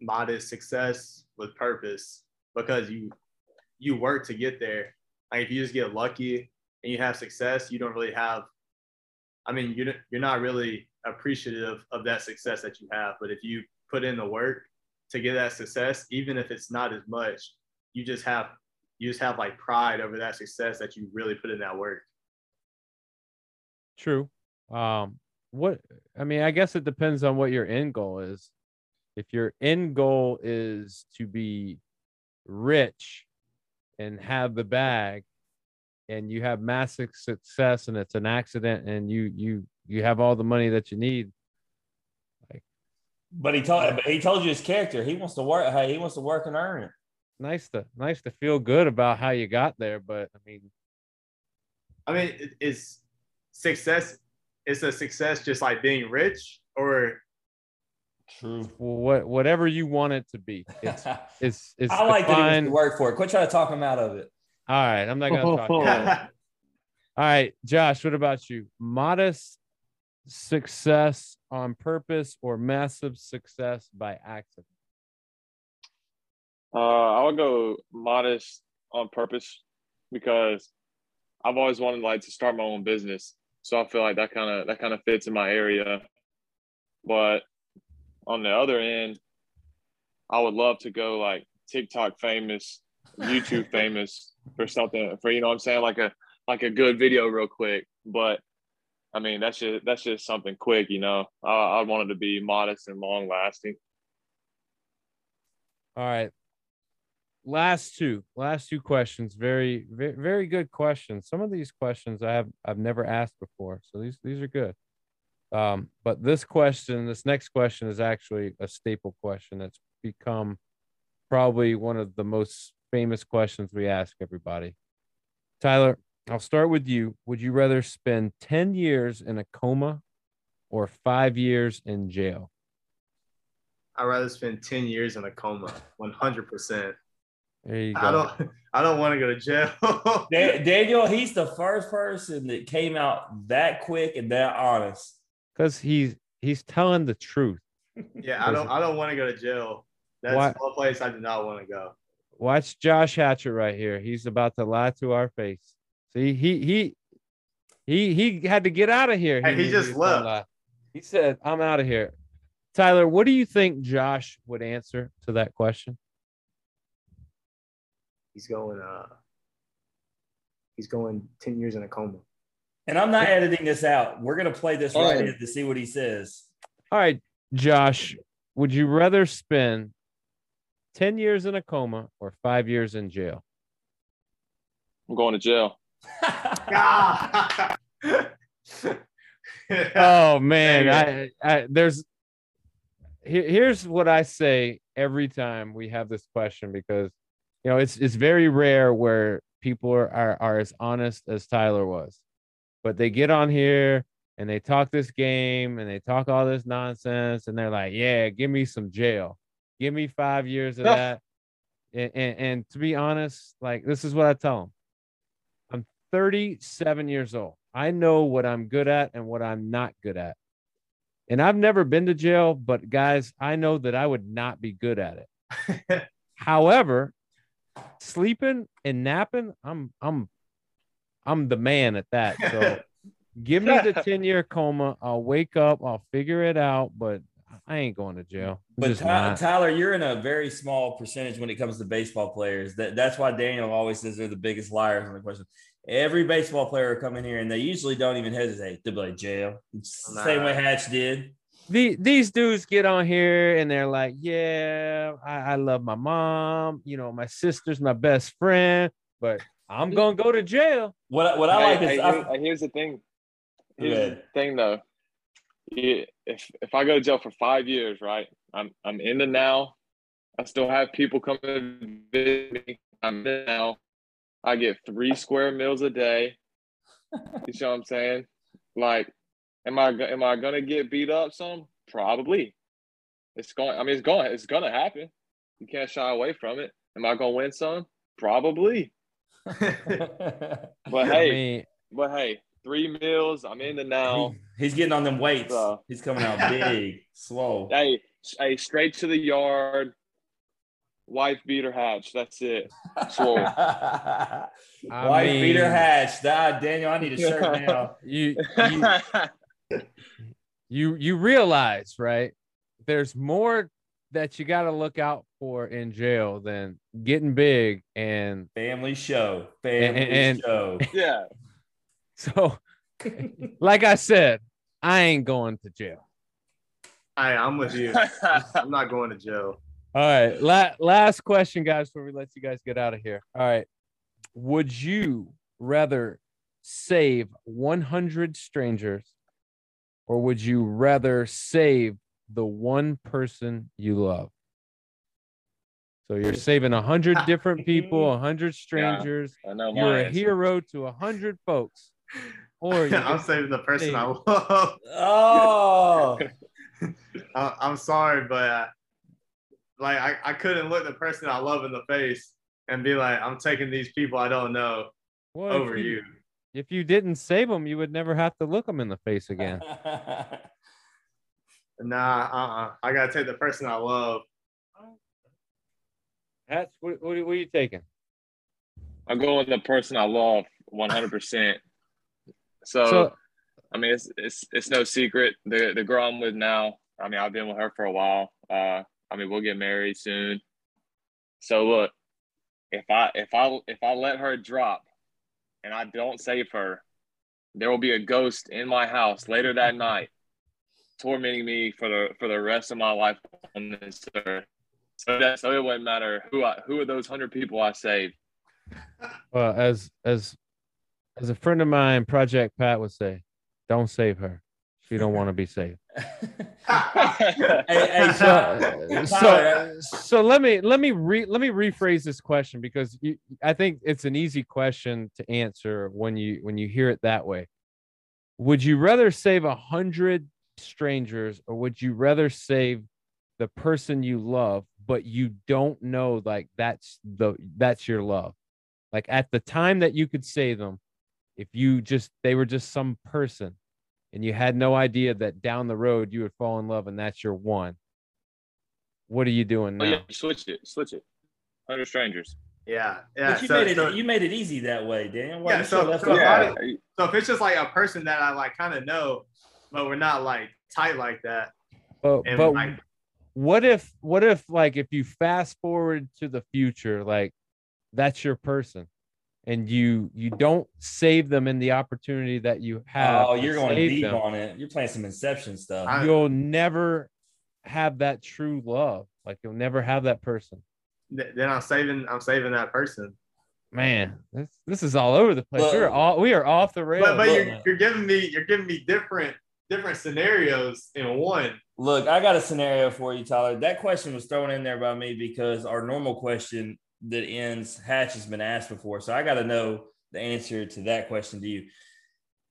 D: modest success with purpose because you you work to get there. Like if you just get lucky and you have success, you don't really have. I mean, you're you're not really appreciative of that success that you have. But if you put in the work to get that success, even if it's not as much, you just have you just have like pride over that success that you really put in that work.
B: true um what i mean i guess it depends on what your end goal is if your end goal is to be rich and have the bag and you have massive success and it's an accident and you you you have all the money that you need like,
C: But he told uh, but he told you his character. He wants to work. Hey, he wants to work and earn it.
B: nice to nice to feel good about how you got there but i mean
D: I mean, it- is success is a success just like being rich or
C: True.
B: what whatever you want it to be it's it's it's
C: I like that he wants
B: defined
C: to work for it. Quit trying to talk him out of it.
B: all right i'm not gonna talk you out it. all right josh what about you modest success on purpose or massive success by accident
E: Uh, I would go modest on purpose because I've always wanted like to start my own business, so I feel like that kind of that kind of fits in my area. But on the other end, I would love to go like TikTok famous, YouTube famous for something for you know what I'm saying like a like a good video real quick. But I mean that's just that's just something quick, you know. I, I want it to be modest and long lasting.
B: All right. Last two, last two questions. Very, very, very good questions. Some of these questions I have I've never asked before, so these these are good. Um, but this question, this next question, is actually a staple question that's become probably one of the most famous questions we ask everybody. Tyler, I'll start with you. Would you rather spend 10 years in a coma or five years in jail?
D: I'd rather spend 10 years in a coma, 100%.
B: There you go.
D: I don't I don't want to go to jail.
C: Daniel, he's the first person that came out that quick and that honest.
B: Because he's he's telling the truth.
D: yeah, I don't I don't want to go to jail. That's
B: Why-
D: one place I do not want to go.
B: Watch Josh Hatcher right here. He's about to lie to our face. See, he he he he had to get out of here.
D: Hey, he
B: knew
D: just left.
B: He said, "I'm out of here." Tyler, what do you think Josh would answer to that question?
D: He's going uh he's going 10 years in a coma.
C: And I'm not editing this out. We're gonna play this right
E: Oh.
C: in to see what he says.
B: All right, Josh, would you rather spend 10 years in a coma or 5 years in jail?
E: I'm going to jail.
B: Oh man, I, I there's here, here's what I say every time we have this question because you know it's it's very rare where people are, are are as honest as Tyler was. But they get on here and they talk this game and they talk all this nonsense and they're like, "Yeah, give me some jail. Give me 5 years of that." And, and and to be honest, like this is what I tell them. I'm 37 years old. I know what I'm good at and what I'm not good at. And I've never been to jail, but guys, I know that I would not be good at it. However, sleeping and napping, I'm I'm I'm the man at that. So give me the 10 year coma. I'll wake up, I'll figure it out, but I ain't going to jail. I'm
C: But
B: just
C: Ty-
B: not.
C: Tyler, you're in a very small percentage when it comes to baseball players. That, that's why Daniel always says they're the biggest liars on the question. Every baseball player will come in here and they usually don't even hesitate. They'll be like, jail. It's the Same way Hatch did.
B: the, these dudes get on here and they're like, yeah, I, I love my mom. You know, my sister's my best friend, but I'm going to go to jail.
C: What, what I like
E: Hey,
C: is I-
E: here- here's the thing. Here's the thing though. If if I go to jail for five years, right? I'm I'm in the now. I still have people coming to visit me. I'm in the now. I get three square meals a day. You see what I'm saying? Like, am I am I gonna get beat up some? Probably. It's going. I mean, it's going. It's gonna happen. You can't shy away from it. Am I gonna win some? Probably. But
B: I
E: hey,
B: mean,
E: but hey, three meals. I'm in the now.
C: He- he's getting on them weights.
E: Uh,
C: he's coming out big, slow.
E: Hey, hey, straight to the yard. Wife beater hatch. That's it. Swole.
C: Wife
B: mean,
C: beater hatch. Ah, Daniel, I need a shirt now.
B: you, you you you realize right there's more that you got to look out for in jail than getting big and
C: Family show. Family
B: and-
C: show.
E: yeah.
B: so like i said i ain't going to jail
D: Hey, I'm with you. I'm not going to jail.
B: all right la- last question guys before we let you guys get out of here all right would you rather save 100 strangers or would you rather save the one person you love so you're saving a 100 different people a 100 strangers
E: I know my
B: you're a hero to a 100 folks or
D: I'm saving the person I love.
C: Oh,
D: I, I'm sorry, but uh, like I, I couldn't look the person I love in the face and be like, I'm taking these people I don't know
B: well, if
D: over you.
B: if you didn't save them you would never have to look them in the face again
D: Nah, uh-uh. I gotta take the person I love.
B: Hatch, what, what, what are you taking
E: I'm going with the person I love one hundred percent. So,
B: So
E: I mean, it's it's it's no secret. The the girl I'm with now. I mean, I've been with her for a while. Uh, I mean, we'll get married soon. So look, if I if I if I let her drop, and I don't save her, there will be a ghost in my house later that night, tormenting me for the for the rest of my life on this earth. So that so it wouldn't matter who I who are those hundred people I saved.
B: well, as as as a friend of mine, Project Pat would say, don't save her. She don't want to be saved.
C: hey, hey,
B: So, so, so let me let me re let me rephrase this question because you, I think it's an easy question to answer when you when you hear it that way. Would you rather save a hundred strangers or would you rather save the person you love but you don't know like that's the that's your love? Like at the time that you could say them, if you just they were just some person and you had no idea that down the road you would fall in love and that's your one what are you doing
E: Oh
B: now
E: yeah, switch it, switch it. under strangers.
D: Yeah, yeah.
C: but you
D: so,
C: made it
D: so,
C: you made it easy that way, Dan. Why
D: Yeah,
C: you
D: so-
C: should've left
D: so
C: it
D: how so if it's just like a person that I like kind of know, but we're not like tight like that,
B: but
D: and
B: but
D: like
B: what if what if like if you fast forward to the future like that's your person and you you don't save them in the opportunity that you have
C: Oh, you're going
B: save
C: deep
B: them,
C: on it. You're playing some Inception stuff.
D: I-
B: you'll never have that true love like you'll never have that person
D: th- then I'm saving I'm saving that person.
B: man this this is all over the place
C: Well-
B: we're all we are off the rails
D: But but you're, you're giving me you're giving me different different scenarios in one.
C: Look, I got a scenario for you, Tyler. That question was thrown in there by me because our normal question that ends Hatch has been asked before. So I got to know the answer to that question to you.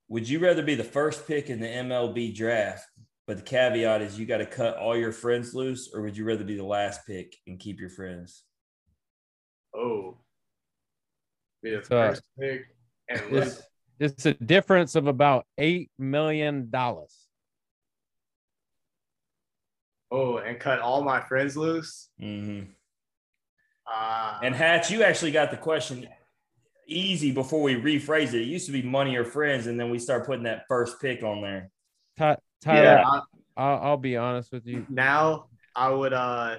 C: Would you rather be the first pick in the MLB draft, but the caveat is you got to cut all your friends loose, or would you rather be the last pick and keep your friends?
D: Oh, be the first pick and lose.
B: It's a difference of about eight million dollars
D: Oh, and cut all my friends loose.
C: Mm-hmm.
D: Uh,
C: And Hatch, you actually got the question easy before we rephrase it. It used to be money or friends, and then we start putting that first pick on there.
B: Ty- Tyler,
D: yeah, I-
B: I'll, I'll be honest with you.
D: now I would uh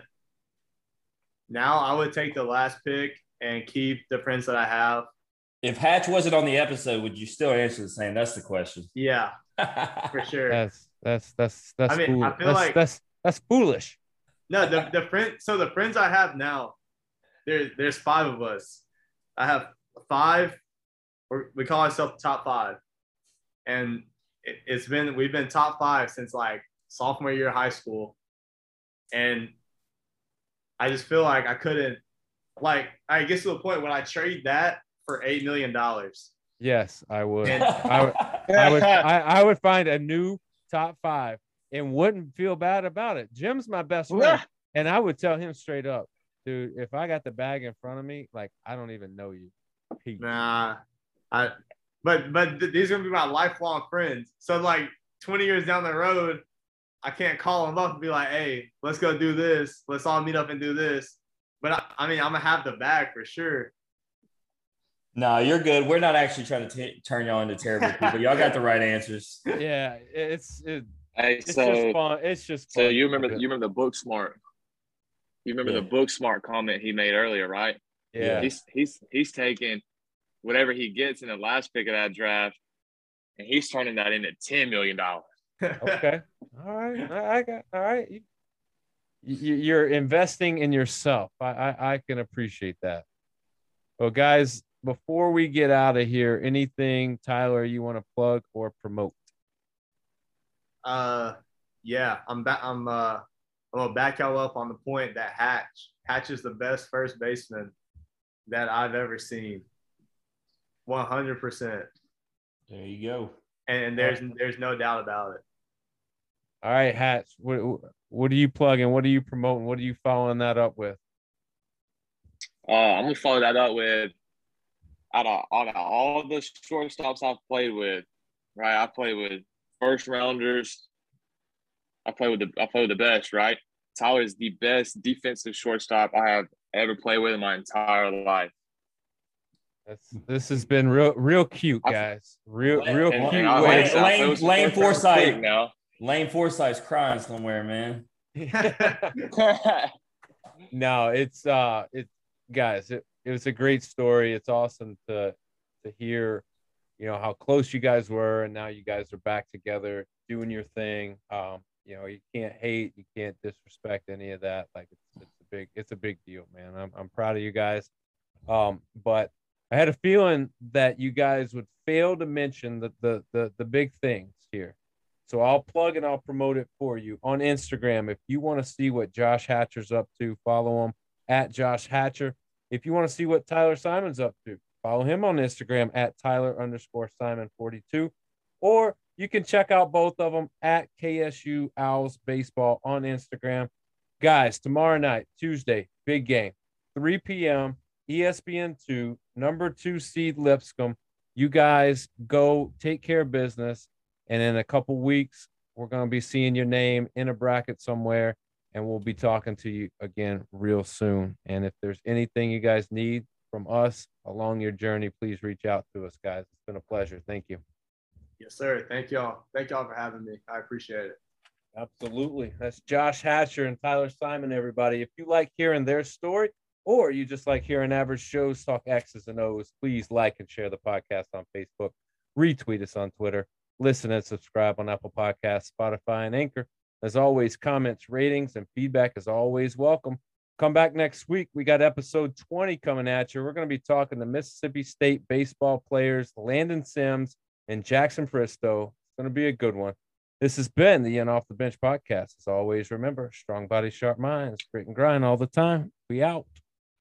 D: now I would take the last pick and keep the friends that I have.
C: If Hatch wasn't on the episode, would you still answer the same? That's the question.
D: Yeah, for sure.
B: That's that's that's that's
D: I mean, I feel
B: that's,
D: like-
B: that's that's foolish.
D: No, the the friend. So the friends I have now, there there's five of us. I have five. Or we call ourselves top five, and it, it's been we've been top five since like sophomore year of high school, and I just feel like I couldn't. Like I get to the point when I trade that for eight million dollars.
B: Yes, I would.
D: And-
B: I would. I would. I, I would find a new top five and wouldn't feel bad about it. Jim's my best friend, and I would tell him straight up, dude. If I got the bag in front of me, like I don't even know you. Peace.
D: Nah, I. But but th- these are gonna be my lifelong friends. So like twenty years down the road, I can't call them up and be like, "Hey, let's go do this. Let's all meet up and do this." But I, I mean, I'm gonna have the bag for sure.
C: No, you're good. We're not actually trying to t- turn y'all into terrible people. Y'all got the right answers.
B: Yeah, it's it,
E: Hey,
B: it's
E: so
B: just fun. It's just
E: so you remember you remember the book smart. You remember
C: Yeah.
E: the book smart comment he made earlier, right?
B: yeah.
E: He's he's he's taking whatever he gets in the last pick of that draft, and he's turning that into ten million dollars.
B: okay. All right. I, I got. All right. You, you, you're investing in yourself. I, I I can appreciate that. Well, guys, before we get out of here, anything Tyler you want to plug or promote?
D: Uh, yeah, I'm back. I'm uh, I'm gonna back y'all up on the point that Hatch Hatch is the best first baseman that I've ever seen. One hundred percent,
C: There you go.
D: and there's there's no doubt about it.
B: All right, Hatch. What what are you plugging? What are you promoting? What are you following that up with?
E: Uh, I'm gonna follow that up with out of, out of all the shortstops I've played with, right? I played with first rounders. I play with the I play with the best, right? Tyler is the best defensive shortstop I have ever played with in my entire life.
B: That's, this has been real, real cute, guys. Real, real
C: And-
B: cute.
C: and
B: way
C: Lane- Lane-
E: it
C: Lane
E: fourth round
C: Forsythe.
E: Now.
C: Lane Forsythe's crying somewhere, man.
B: no, it's uh, it, guys. It, it was a great story. It's awesome to to hear, you know, how close you guys were, and now you guys are back together doing your thing. Um, you know, you can't hate, you can't disrespect any of that. Like it's, it's a big, it's a big deal, man. I'm I'm proud of you guys. Um, but I had a feeling that you guys would fail to mention the the the, the big things here. So I'll plug and I'll promote it for you on Instagram. If you want to see what Josh Hatcher's up to, follow him at Josh Hatcher. If you want to see what Tyler Simon's up to, follow him on Instagram at Tyler underscore Simon 42. Or you can check out both of them at KSU Owls Baseball on Instagram. Guys, tomorrow night, Tuesday, big game, 3 p.m. ESPN 2, number two seed Lipscomb. You guys go take care of business. And in a couple weeks, we're going to be seeing your name in a bracket somewhere, and we'll be talking to you again real soon. And if there's anything you guys need from us along your journey, please reach out to us, guys. It's been a pleasure. Thank you.
D: yes, sir. Thank y'all. Thank y'all for having me. I appreciate it.
B: Absolutely. That's Josh Hatcher and Tyler Simon, everybody. If you like hearing their story or you just like hearing average shows talk X's and O's, please like and share the podcast on Facebook, retweet us on Twitter, listen and subscribe on Apple Podcasts, Spotify, and Anchor. As always, comments, ratings, and feedback is always welcome. Come back next week. We got episode 20 coming at you. We're going to be talking to Mississippi State baseball players, Landon Sims and Jackson Fristoe. It's going to be a good one. This has been the In Off the Bench podcast. As always, remember strong body, sharp minds, grit and grind all the time. We out.